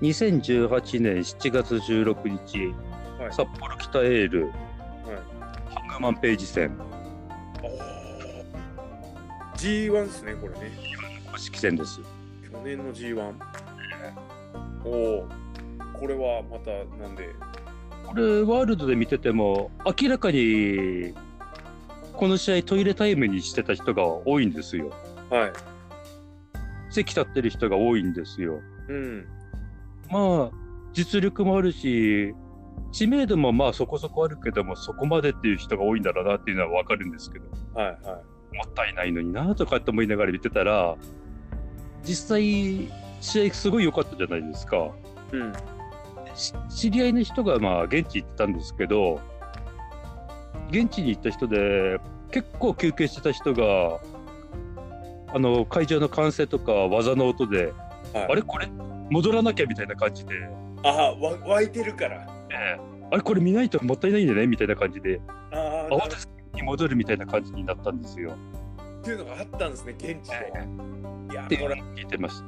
2018年7月16日、はい札幌北エール、はいハングマンページ戦、おー G1 ですね、これね。公式戦です。去年の G1。おお、これはまたなんで、これ、ワールドで見てても、明らかに、この試合トイレタイムにしてた人が多いんですよ。はい。席立ってる人が多いんですよ。うん。まあ、実力もあるし、知名度もまあそこそこあるけども、そこまでっていう人が多いんだろうなっていうのは分かるんですけど、もはいはい。ったいないのになとかって思いながら見てたら、実際、試合すごい良かったじゃないですか。うん。し知り合いの人がまあ現地行ってたんですけど、現地に行った人で、結構休憩してた人が、あの会場の歓声とか技の音で、はい、あれこれ？戻らなきゃみたいな感じで、あわ湧いてるから。ええあれこれ見ないともったいないんだねみたいな感じで、ああ、慌てずに戻るみたいな感じになったんですよ。っていうのがあったんですね、現地で。えいや、ってこれ、い聞いてます。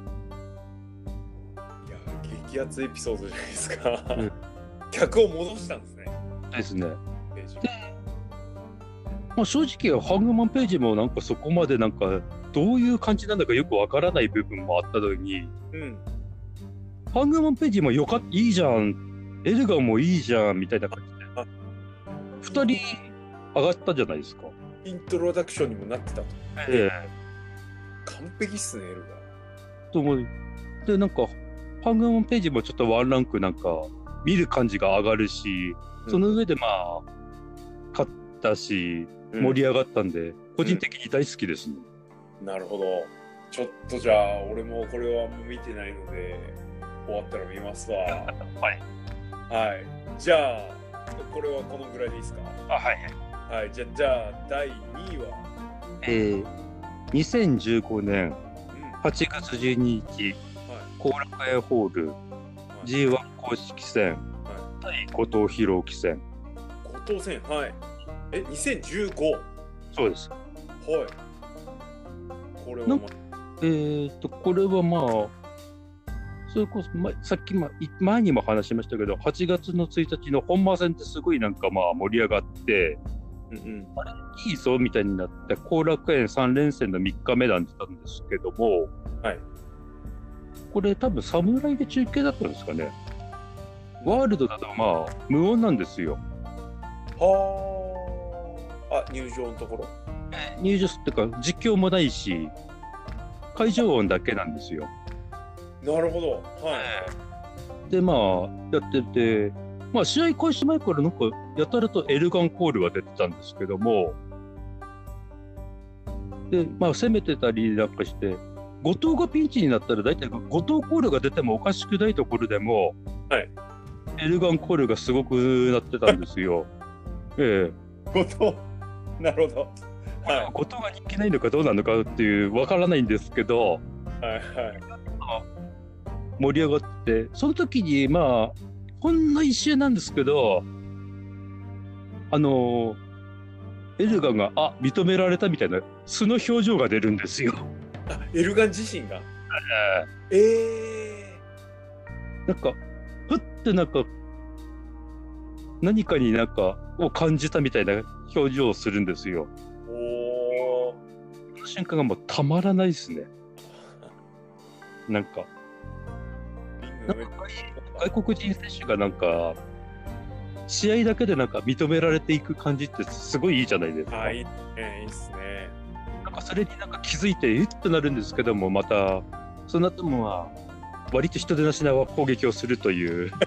や、激アツエピソードじゃないですか。うん客を戻したんですね。ですね。まあ、正直、ハングマンページもなんかそこまでなんかどういう感じなんだかよくわからない部分もあったのに、うん。ハングマンページもよかっいいじゃん、エルガンもいいじゃんみたいな感あじで、2人上がったじゃないですか。イントロダクションにもなってたと。ええ完璧っすね、エルが。と思う。で、なんか、ハングマンページもちょっとワンランクなんか見る感じが上がるし、その上でまあ、勝ったし、盛り上がったんで、個人的に大好きですね。なるほど。ちょっとじゃあ、俺もこれは見てないので、終わったら見ますわ。はい。はい。じゃあ、これはこのぐらいでいいですか？あ、はい。はい。じゃあ、じゃあ第2位は、えー、2015年うん。8月12日、後楽園ホール G1 公式戦対後藤弘樹戦。後藤戦、はい。え、2015? そうです。はい。これは、えー、と、これはまあ、それこそ、ま、さっき、ま、い前にも話しましたけど、8月の1日の本間戦ってすごいなんかまあ盛り上がって、うんうん。いいぞみたいになって、後楽園3連戦の3日目なんてたんですけども、はい。これ多分侍で中継だったんですかね。ワールドだとまあ無音なんですよ。はあ。あ、入場のところ入場っていうか実況もないし、会場音だけなんですよ。なるほど。はい。でまあやってて、まあ試合開始前からなんかやたらとエルガンコールが出てたんですけども、でまあ攻めてたりなんかして、後藤がピンチになったら大体後藤コールが出てもおかしくないところでも、はいエルガンコールがすごくなってたんですよ。ええ後藤。なるほど。は後藤が人気ないのかどうなのかっていうわからないんですけどい。はいはい。盛り上がってその時にまあほんの一瞬なんですけどあのエルガンがあ認められたみたいな素の表情が出るんですよ。あ、エルガン自身が？ええなんかふってなんか何かになんかを感じたみたいな表情をするんですよ。ー。おー。その瞬間がもうたまらないですね。なんかなんか外国人選手がなんか試合だけでなんか認められていく感じってすごいいいじゃないですか。はい。いいねいいっすね。かそれになんか気づいてえっとなるんですけどもまたその後もまあ割と人出なしな攻撃をするという。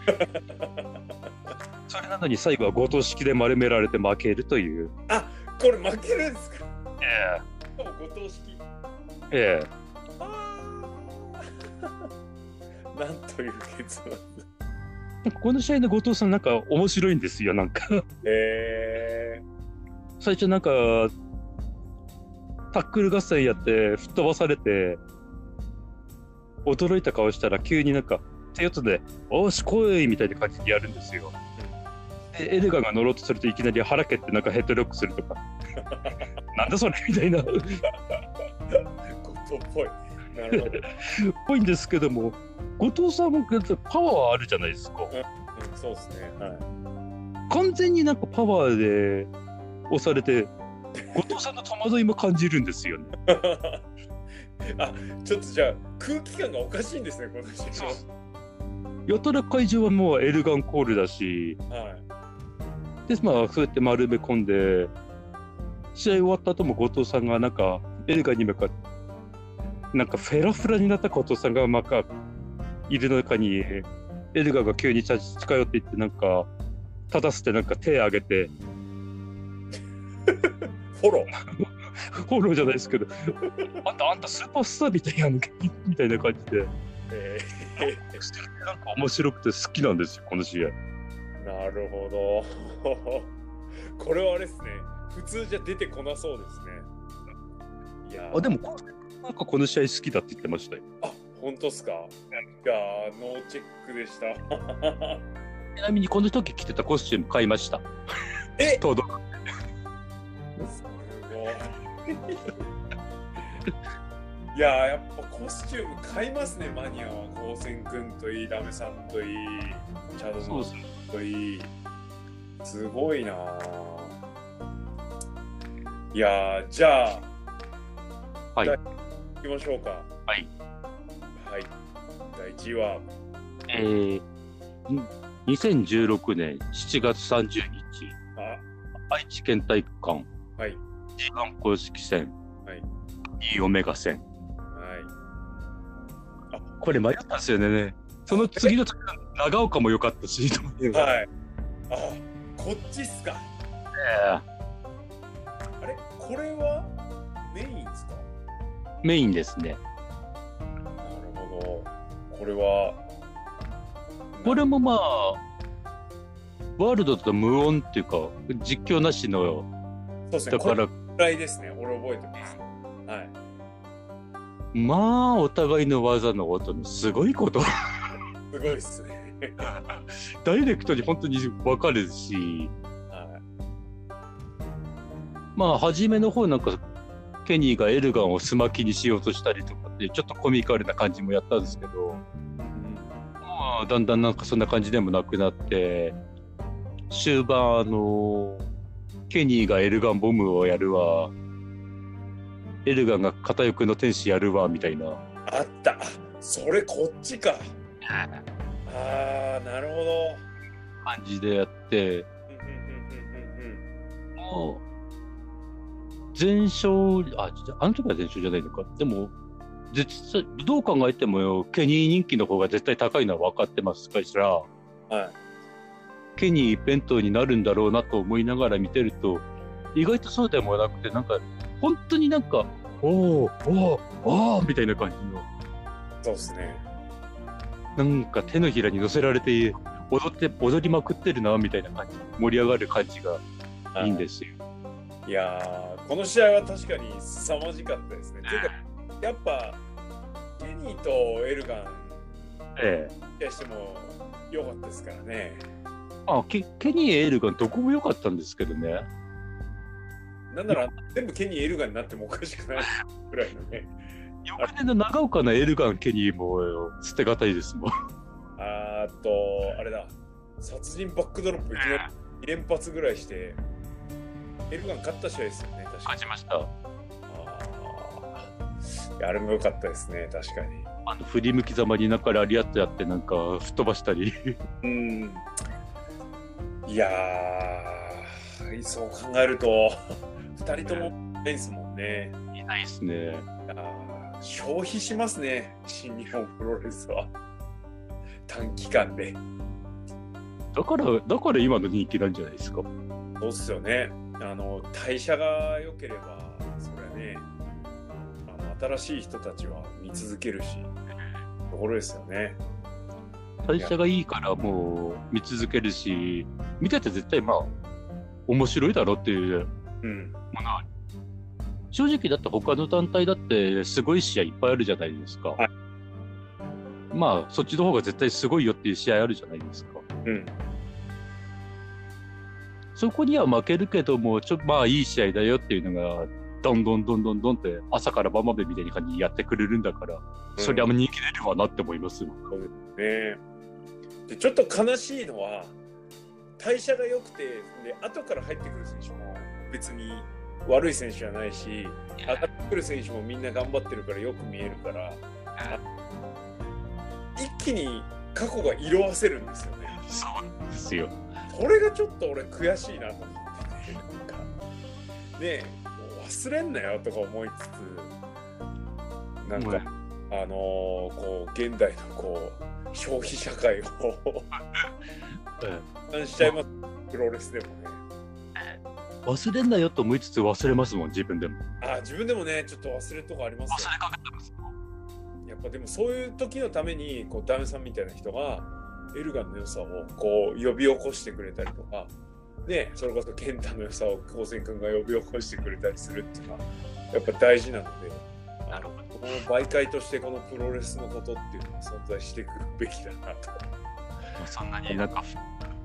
それなのに最後は強盗式で丸められて負けるという。これ負けるんですか？えしかも後藤式。ええ。えあー。なんという結末。この試合の後藤さんなんか面白いんですよなんか。え最初なんかタックル合戦やって吹っ飛ばされて驚いた顔したら急になんか手四つで「おーし来い!」みたいな感じでやるんですよ。でエルガンが乗ろうとするといきなり腹蹴ってなんかヘッドロックするとか なんだそれみたいな後藤っぽい。なるほど。ぽいんですけども後藤さんもパワーあるじゃないですか。うん、そうですね。はい。完全になんかパワーで押されて後藤さんの戸惑いも感じるんですよね。あちょっとじゃあ空気感がおかしいんですね、この試合やたら会場はもうエルガンコールだしはい。でまあそうやって丸め込んで試合終わった後も後藤さんがなんかエルガンに向かってなんかフェラフラになった後藤さんがなんかいる中にエルガンが急に近寄っていってなんか立たせてなんか手挙げて、フォロー。フォローじゃないですけど、あんた、あんたスーパースターみたいやんみたいな感じで、えなんか面白くて好きなんですよ、この試合。ーなるほど。これはあれですね。普通じゃ出てこなそうですね。いやーあ、でも、なんかこの試合好きだって言ってましたよ。あ、本当っすか？いやーノーチェックでした。ちなみにこの時着てたコスチューム買いました。え？とどすごい。いやーやっぱコスチューム買いますね、マニアは。高専君といい、ラメさんといい、チャドマンそうですね。といい。すごいなーいやーじゃあ、はい。行きましょうか。はい。はい。第1位は、えー、ん2016年7月30日、あ、愛知県体育館はい。G1 公式戦、はい。2オメガ戦。はこれ迷ったんですよね。その次の次の長岡も良かったし。はい。あ、こっちっすか。あれ？これは？メインですか？メインですね。なるほど。これは、これもまあ、ワールドと無音っていうか、実況なしの、そうですね。だから、ぐらいですね。俺覚えてます。はい。まあ、お互いの技の音のすごいこと、すごいっすね。ダイレクトに本当に分かるし、はまあ、初めの方なんか、ケニーがエルガンをスマキにしようとしたりとかって、ちょっとコミカルな感じもやったんですけど、まあ、だんだんなんかそんな感じでもなくなって、終盤、あの、ケニーがエルガンボムをやるわ、エルガンが片翼の天使やるわ、みたいな。い。あった。あそれこっちか。ああ、なるほど。感じでやって、もう、全勝、あ、あの時は全勝じゃないのか。でも、どう考えても、ケニー人気の方が絶対高いのは分かってますから、うんはい。ケニー一辺倒になるんだろうなと思いながら見てると、意外とそうでもなくて、なんか、本当になんか、おおおおおみたいな感じの、そうですね。なんか手のひらに乗せられて、踊って、踊りまくってるな、みたいな感じ、盛り上がる感じがいいんですよ。いやー、この試合は確かに凄まじかったですね。ていうか、やっぱ、ケニーとエルガン、ええ。やしても良かったですからね。あケケニー・エールがどこも良かったんですけどね。なんなら、全部ケニー、エルガンになってもおかしくない ぐらいのね。翌年の長岡のエルガン・ケニーも捨てがたいですもん。あーっと、あれだ、殺人バックドロップいきなり2連発ぐらいして、エルガン勝った試合ですよね、確かに。勝ちました。あれも良かったですね、確かに。あの振り向きざまに中ラリアットやってなんか吹っ飛ばしたり。うん。いやー、そう考えると、2人ともないですもんね。いないですね。消費しますね、新日本プロレスは。短期間で。だから、だから今の人気なんじゃないですか？そうっすよね。あの、代謝が良ければ、そりゃね、あの新しい人たちは見続けるし、ところですよね。代謝がいいからもう見続けるし、見てて絶対まあ、面白いだろうっていううん。ものは正直だって他の団体だってすごい試合いっぱいあるじゃないですか。はいまあそっちの方が絶対すごいよっていう試合あるじゃないですか。うん。そこには負けるけども、ちょまあいい試合だよっていうのが、どんどんどんどんどんって朝から晩までみたいな感じにやってくれるんだから、そりゃもう人気出るわなって思いますよ。ね。でちょっと悲しいのは代謝が良くてで後から入ってくる選手も別に悪い選手じゃないし上がってくる選手もみんな頑張ってるからよく見えるから一気に過去が色あせるんですよね。そうですよ。それがちょっと俺悔しいなと思ってて。なんかねえもう忘れんなよとか思いつつなんか、あのーこう現代のこう消費社会を えしちゃいますプロレスでもね。忘れんなよと思いつつ忘れますもん、自分でも。あ自分でもね、ちょっと忘れるとこありますよ。かけてますやっぱでもそういう時のために、こう、ダメさんみたいな人が、エルガンの良さをこう呼び起こしてくれたりとか、ね、それこそ健太の良さを高専君が呼び起こしてくれたりするっていうのは、やっぱ大事なので、なるほど。この媒介としてこのプロレスのことっていうのは存在してくるべきだなと。まあそんなになんか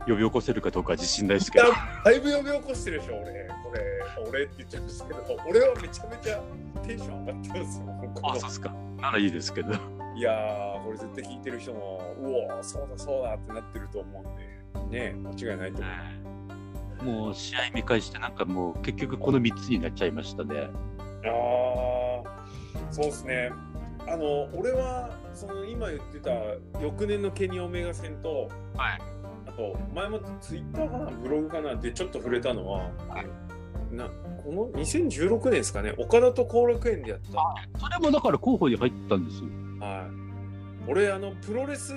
呼び起こせるかどうかは自信ないですけど。だいぶ呼び起こしてるでしょ、俺。これ、俺って言っちゃうんですけど、俺はめちゃめちゃテンション上がってますよ。あ、そうですか。ならいいですけど。いやー、これ絶対聞いてる人も、うおー、そうだそうだってなってると思うんで、ね、間違いないと思う。もう試合見返して、なんかもう結局この3つになっちゃいましたね。あー、そうですね。あの、俺は、その今言ってた翌年のケニー・オメガ戦と、はい。あと、前もツイッターかな、ブログかなでちょっと触れたのは、なこの2016年ですかね、岡田と後楽園でやった。それもだから候補に入ったんですよ。はい。俺、あの、プロレス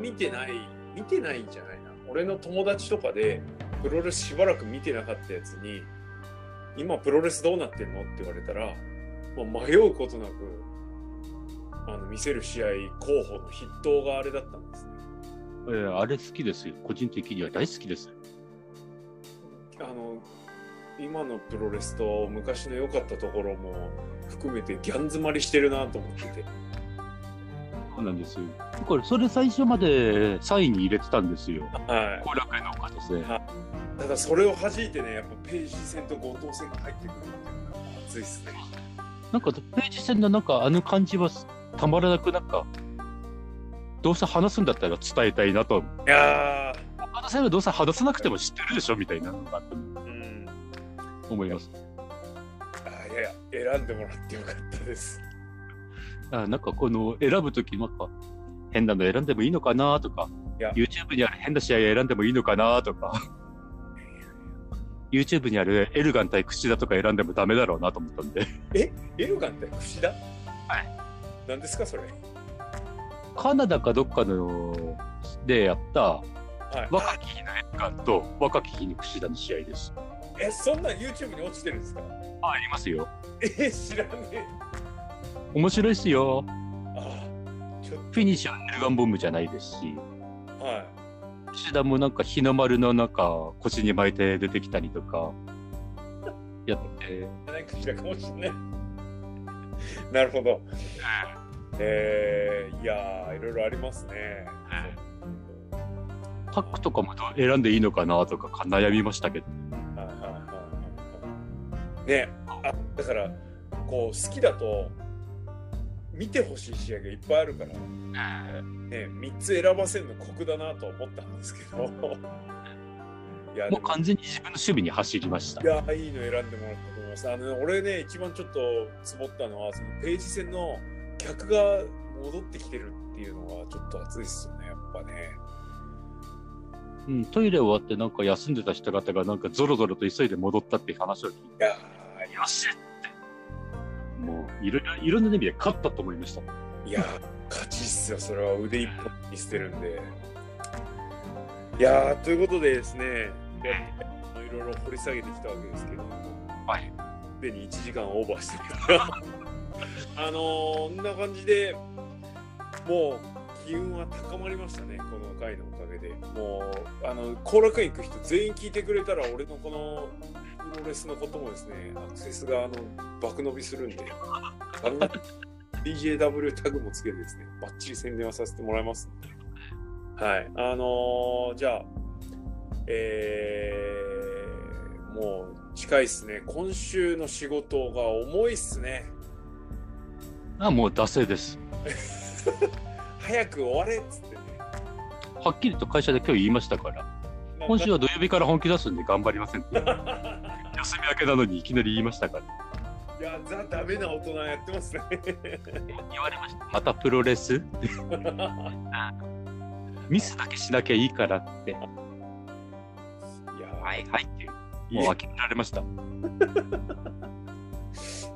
見てない、見てないんじゃないな。俺の友達とかで、プロレスしばらく見てなかったやつに、今プロレスどうなってんの？って言われたら、もう迷うことなく、あの、見せる試合候補の筆頭があれだったんですね。えーあれ好きですよ。個人的には大好きです。あの、今のプロレスと昔の良かったところも含めてギャン詰まりしてるなと思ってて。そうなんですよ。これ、それ最初まで3位に入れてたんですよ。はい。後楽園のおですね。ただそれを弾いてね、やっぱページ戦と後藤戦が入ってくるっていうのが熱いっすね。なんか、ページ戦のなんか、あの感じはたまらなく、なんか、どうせ話すんだったら伝えたいなと。いや岡田さんはどうせ話さなくても知ってるでしょみたいなのがあっうん。思います。あいやいや、選んでもらってよかったです。あなんかこの選ぶとき、なんか変なの選んでもいいのかなとか YouTube にある変な試合選んでもいいのかなとか、YouTube にあるエルガン対櫛田とか選んでもダメだろうなと思ったんで、エルガンって櫛田はい。何ですか、それ？カナダかどっかのでやったはい。若き日のエルガンと若き日の櫛田の試合です。え、そんなん YouTube に落ちてるんですか？あ、ありますよ。え、知らねえ。面白いっすよ。あちょっフィニッシュはエルガンボムじゃないですし、と、はい。櫛田もなんか日の丸のなんか腰に巻いて出てきたりとかやって、何櫛田かもしれない。なるほど。えー、いやー、いろいろありますね。タックとかも選んでいいのかなとか悩みましたけど。ねあだからこう好きだと見てほしい試合がいっぱいあるから、ね、3つ選ばせるの酷だなと思ったんですけど。いやでも。もう完全に自分の守備に走りました。い。やいいの選んでもらったと思います。あの、ね、俺ね一番ちょっとつぼったのはそのページ戦の客が戻ってきてるっていうのはちょっと熱いっすよねやっぱね。うん、トイレ終わってなんか休んでた人方がなんかゾロゾロと急いで戻ったっていう話を聞いいやて、よしって。もういろいろ、な意味で勝ったと思いました。ーいやー勝ちっすよそれは腕一本にしてるんでいやーということでですねいろいろ掘り下げてきたわけですけどはい。すでに1時間オーバーしてるから あのー、こんな感じでもう機運は高まりましたねこの回のおかげでもうあの後楽園行く人全員聞いてくれたら俺のこのプロレスのこともですねアクセスがあの爆伸びするんであの DJW タグもつけてですねバッチリ宣伝はさせてもらいますんで。はい。あのー、じゃあえー、もう近いっすね。今週の仕事が重いっすね。あ、もう惰性です。早く終われっつってね。はっきりと会社で今日言いましたから、今週は土曜日から本気出すんで頑張りません。休み明けなのにいきなり言いましたから。いやザ・ダメな大人やってますね言われました。またプロレス？ミスだけしなきゃいいからって。いやはいはいってもう諦められました。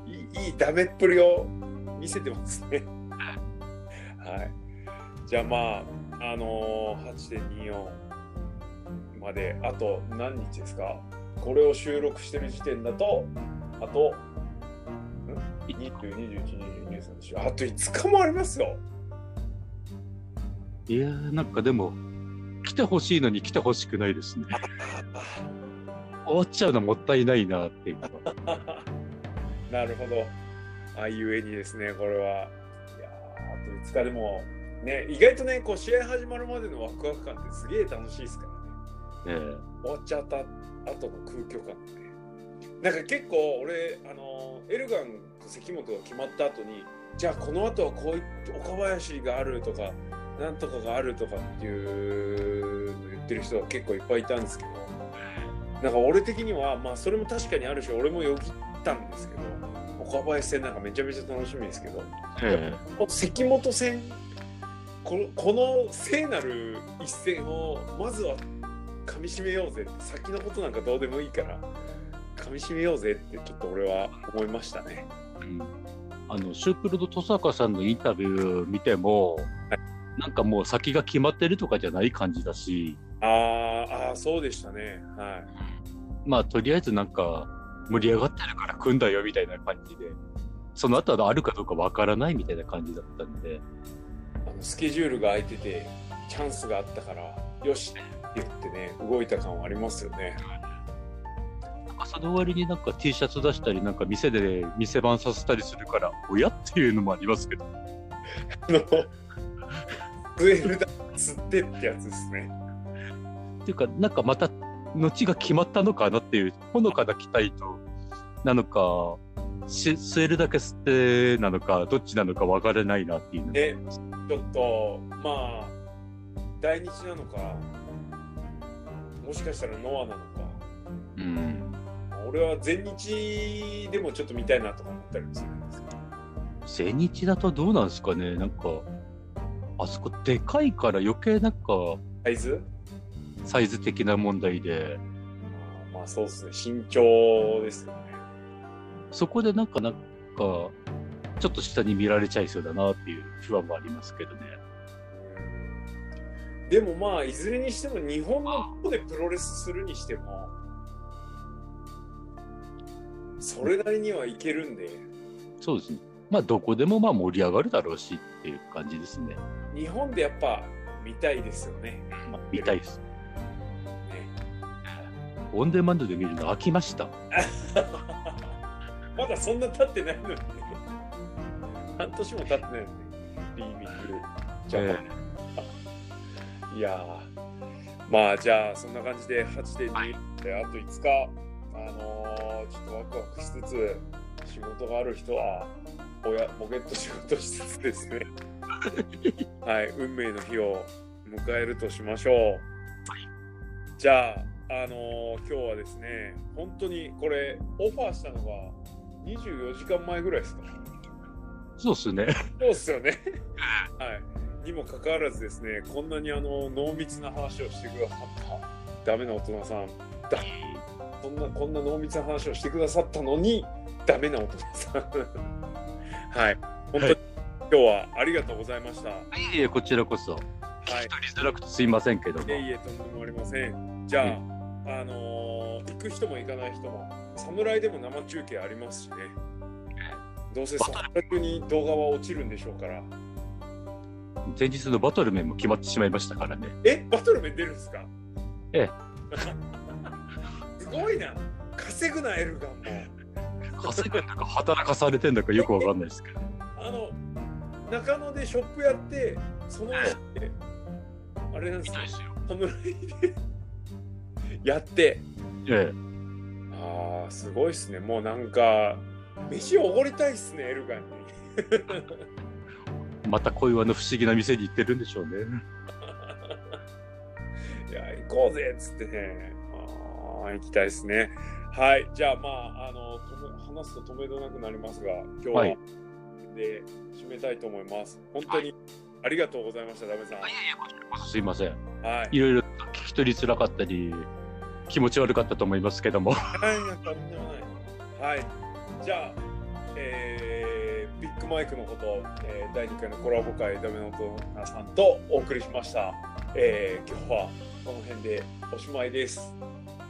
いいいいダメっぷりを見せてますね。はい。じゃあまあ、あのー、8.24、まであと何日ですか？これを収録してる時点だとあとん？20、21、22、23あと5日もありますよ。いやー、なんかでも、来てほしいのに来てほしくないですね。終わっちゃうのもったいないなっていうか。なるほど。あいうえにですね、これは。いやーあと5日でも、ね、意外とね、こう試合始まるまでのワクワク感ってすげえ楽しいですからね。え終わっちゃった後の空虚感ね。なんか結構俺、あのエルガンと関本が決まった後に、じゃあこの後はこうい岡林があるとか、なんとかがあるとかっていうの言ってる人が結構いっぱいいたんですけど、なんか俺的には、まあそれも確かにあるし、俺もよぎったんですけど、岡林戦なんかめちゃめちゃ楽しみですけど、ええ。関本戦このこの聖なる一戦をまずは噛みしめようぜ先のことなんかどうでもいいから噛みしめようぜってちょっと俺は思いましたね。うんあのシュープロと登坂さんのインタビュー見ても、なんかもう先が決まってるとかじゃない感じだし、あーあーそうでしたね。はい。まあとりあえずなんか盛り上がってるから組んだよみたいな感じで、その後はあるかどうかわからないみたいな感じだったんで、あのスケジュールが空いててチャンスがあったからよし言ってね動いた感はありますよね。なんかその割になんか T シャツ出したり、なんか店で店番させたりするから、親っていうのもありますけど、あのスエルダ釣ってってやつですね。っていうか、なんかまた後が決まったのかなっていう、ほのかな期待と、なのか、し吸えるだけ吸ってなのか、どっちなのか分からないなっていうねちょっとまあ大日なのかもしかしたらノアなのか。うん。俺は全日でもちょっと見たいなとか思ったりもするんですけど。全日だとどうなんですかね？なんか、あそこでかいから余計なんかサイズ？サイズ的な問題で、まあまあそうですね。身長ですよね。そこでなんかなんか、ちょっと下に見られちゃいそうだなっていう不安もありますけどね。うんでもまあいずれにしても日本の方でプロレスするにしてもそれなりにはいけるんでそうですね。まあどこでもまあ盛り上がるだろうしっていう感じですね。日本でやっぱ見たいですよね。まあ、見たいです。ねオンデマンドで見るの飽きました。まだそんな経ってないのにね。半年も経ってないのにね。リーミングジャパン。いやー。まあじゃあそんな感じで8.2であと5日、あのーちょっとワクワクしつつ仕事がある人はおやポケット仕事しつつですね。はい運命の日を迎えるとしましょう、じゃああのー今日はですね本当にこれオファーしたのが24時間前ぐらいですか？そうですね。そうっすよね。はい。にもかかわらずですね、こんなにあの濃密な話をしてくださったダメな大人さん、だそんなこんな濃密な話をしてくださったのにダメな大人さん。はい。本当に、今日はありがとうございました。はいいえいえ、こちらこそ。聞き取りづらくてすいませんけどもい。えいえ、とんでもありません。じゃあ、あのー行く人も行かない人も、侍でも生中継ありますしね。どうせそこ中に動画は落ちるんでしょうから。前日のバトル面も決まってしまいましたからね。え、バトル面出るんですか？ええ。すごいな。稼ぐな、エルガンも。稼ぐんだか働かされてんだかよくわかんないですけど。あの、中野でショップやって、そのあれなんですか？侍で やって、えああ、すごいっすね。もうなんか、飯おごりたいっすね、エルガンに。え。また小岩の不思議な店に行ってるんでしょうね。いや、行こうぜっつってね。ああ、行きたいですね。はい。じゃあ、まあ、あの、話すと止めどなくなりますが、今日は、はいで締めたいと思います。本当にありがとうございました、ダメさん。いえいえ、こちらこそすいません。はい。いろいろと聞き取りづらかったり、気持ち悪かったと思いますけども。はい、なんかとんでもない。はい。じゃあ、えービックマイクのこと、えー第2回のコラボ会、ダメの大人さんとお送りしました。えー今日はこの辺でおしまいです。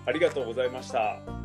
ありがとうございました。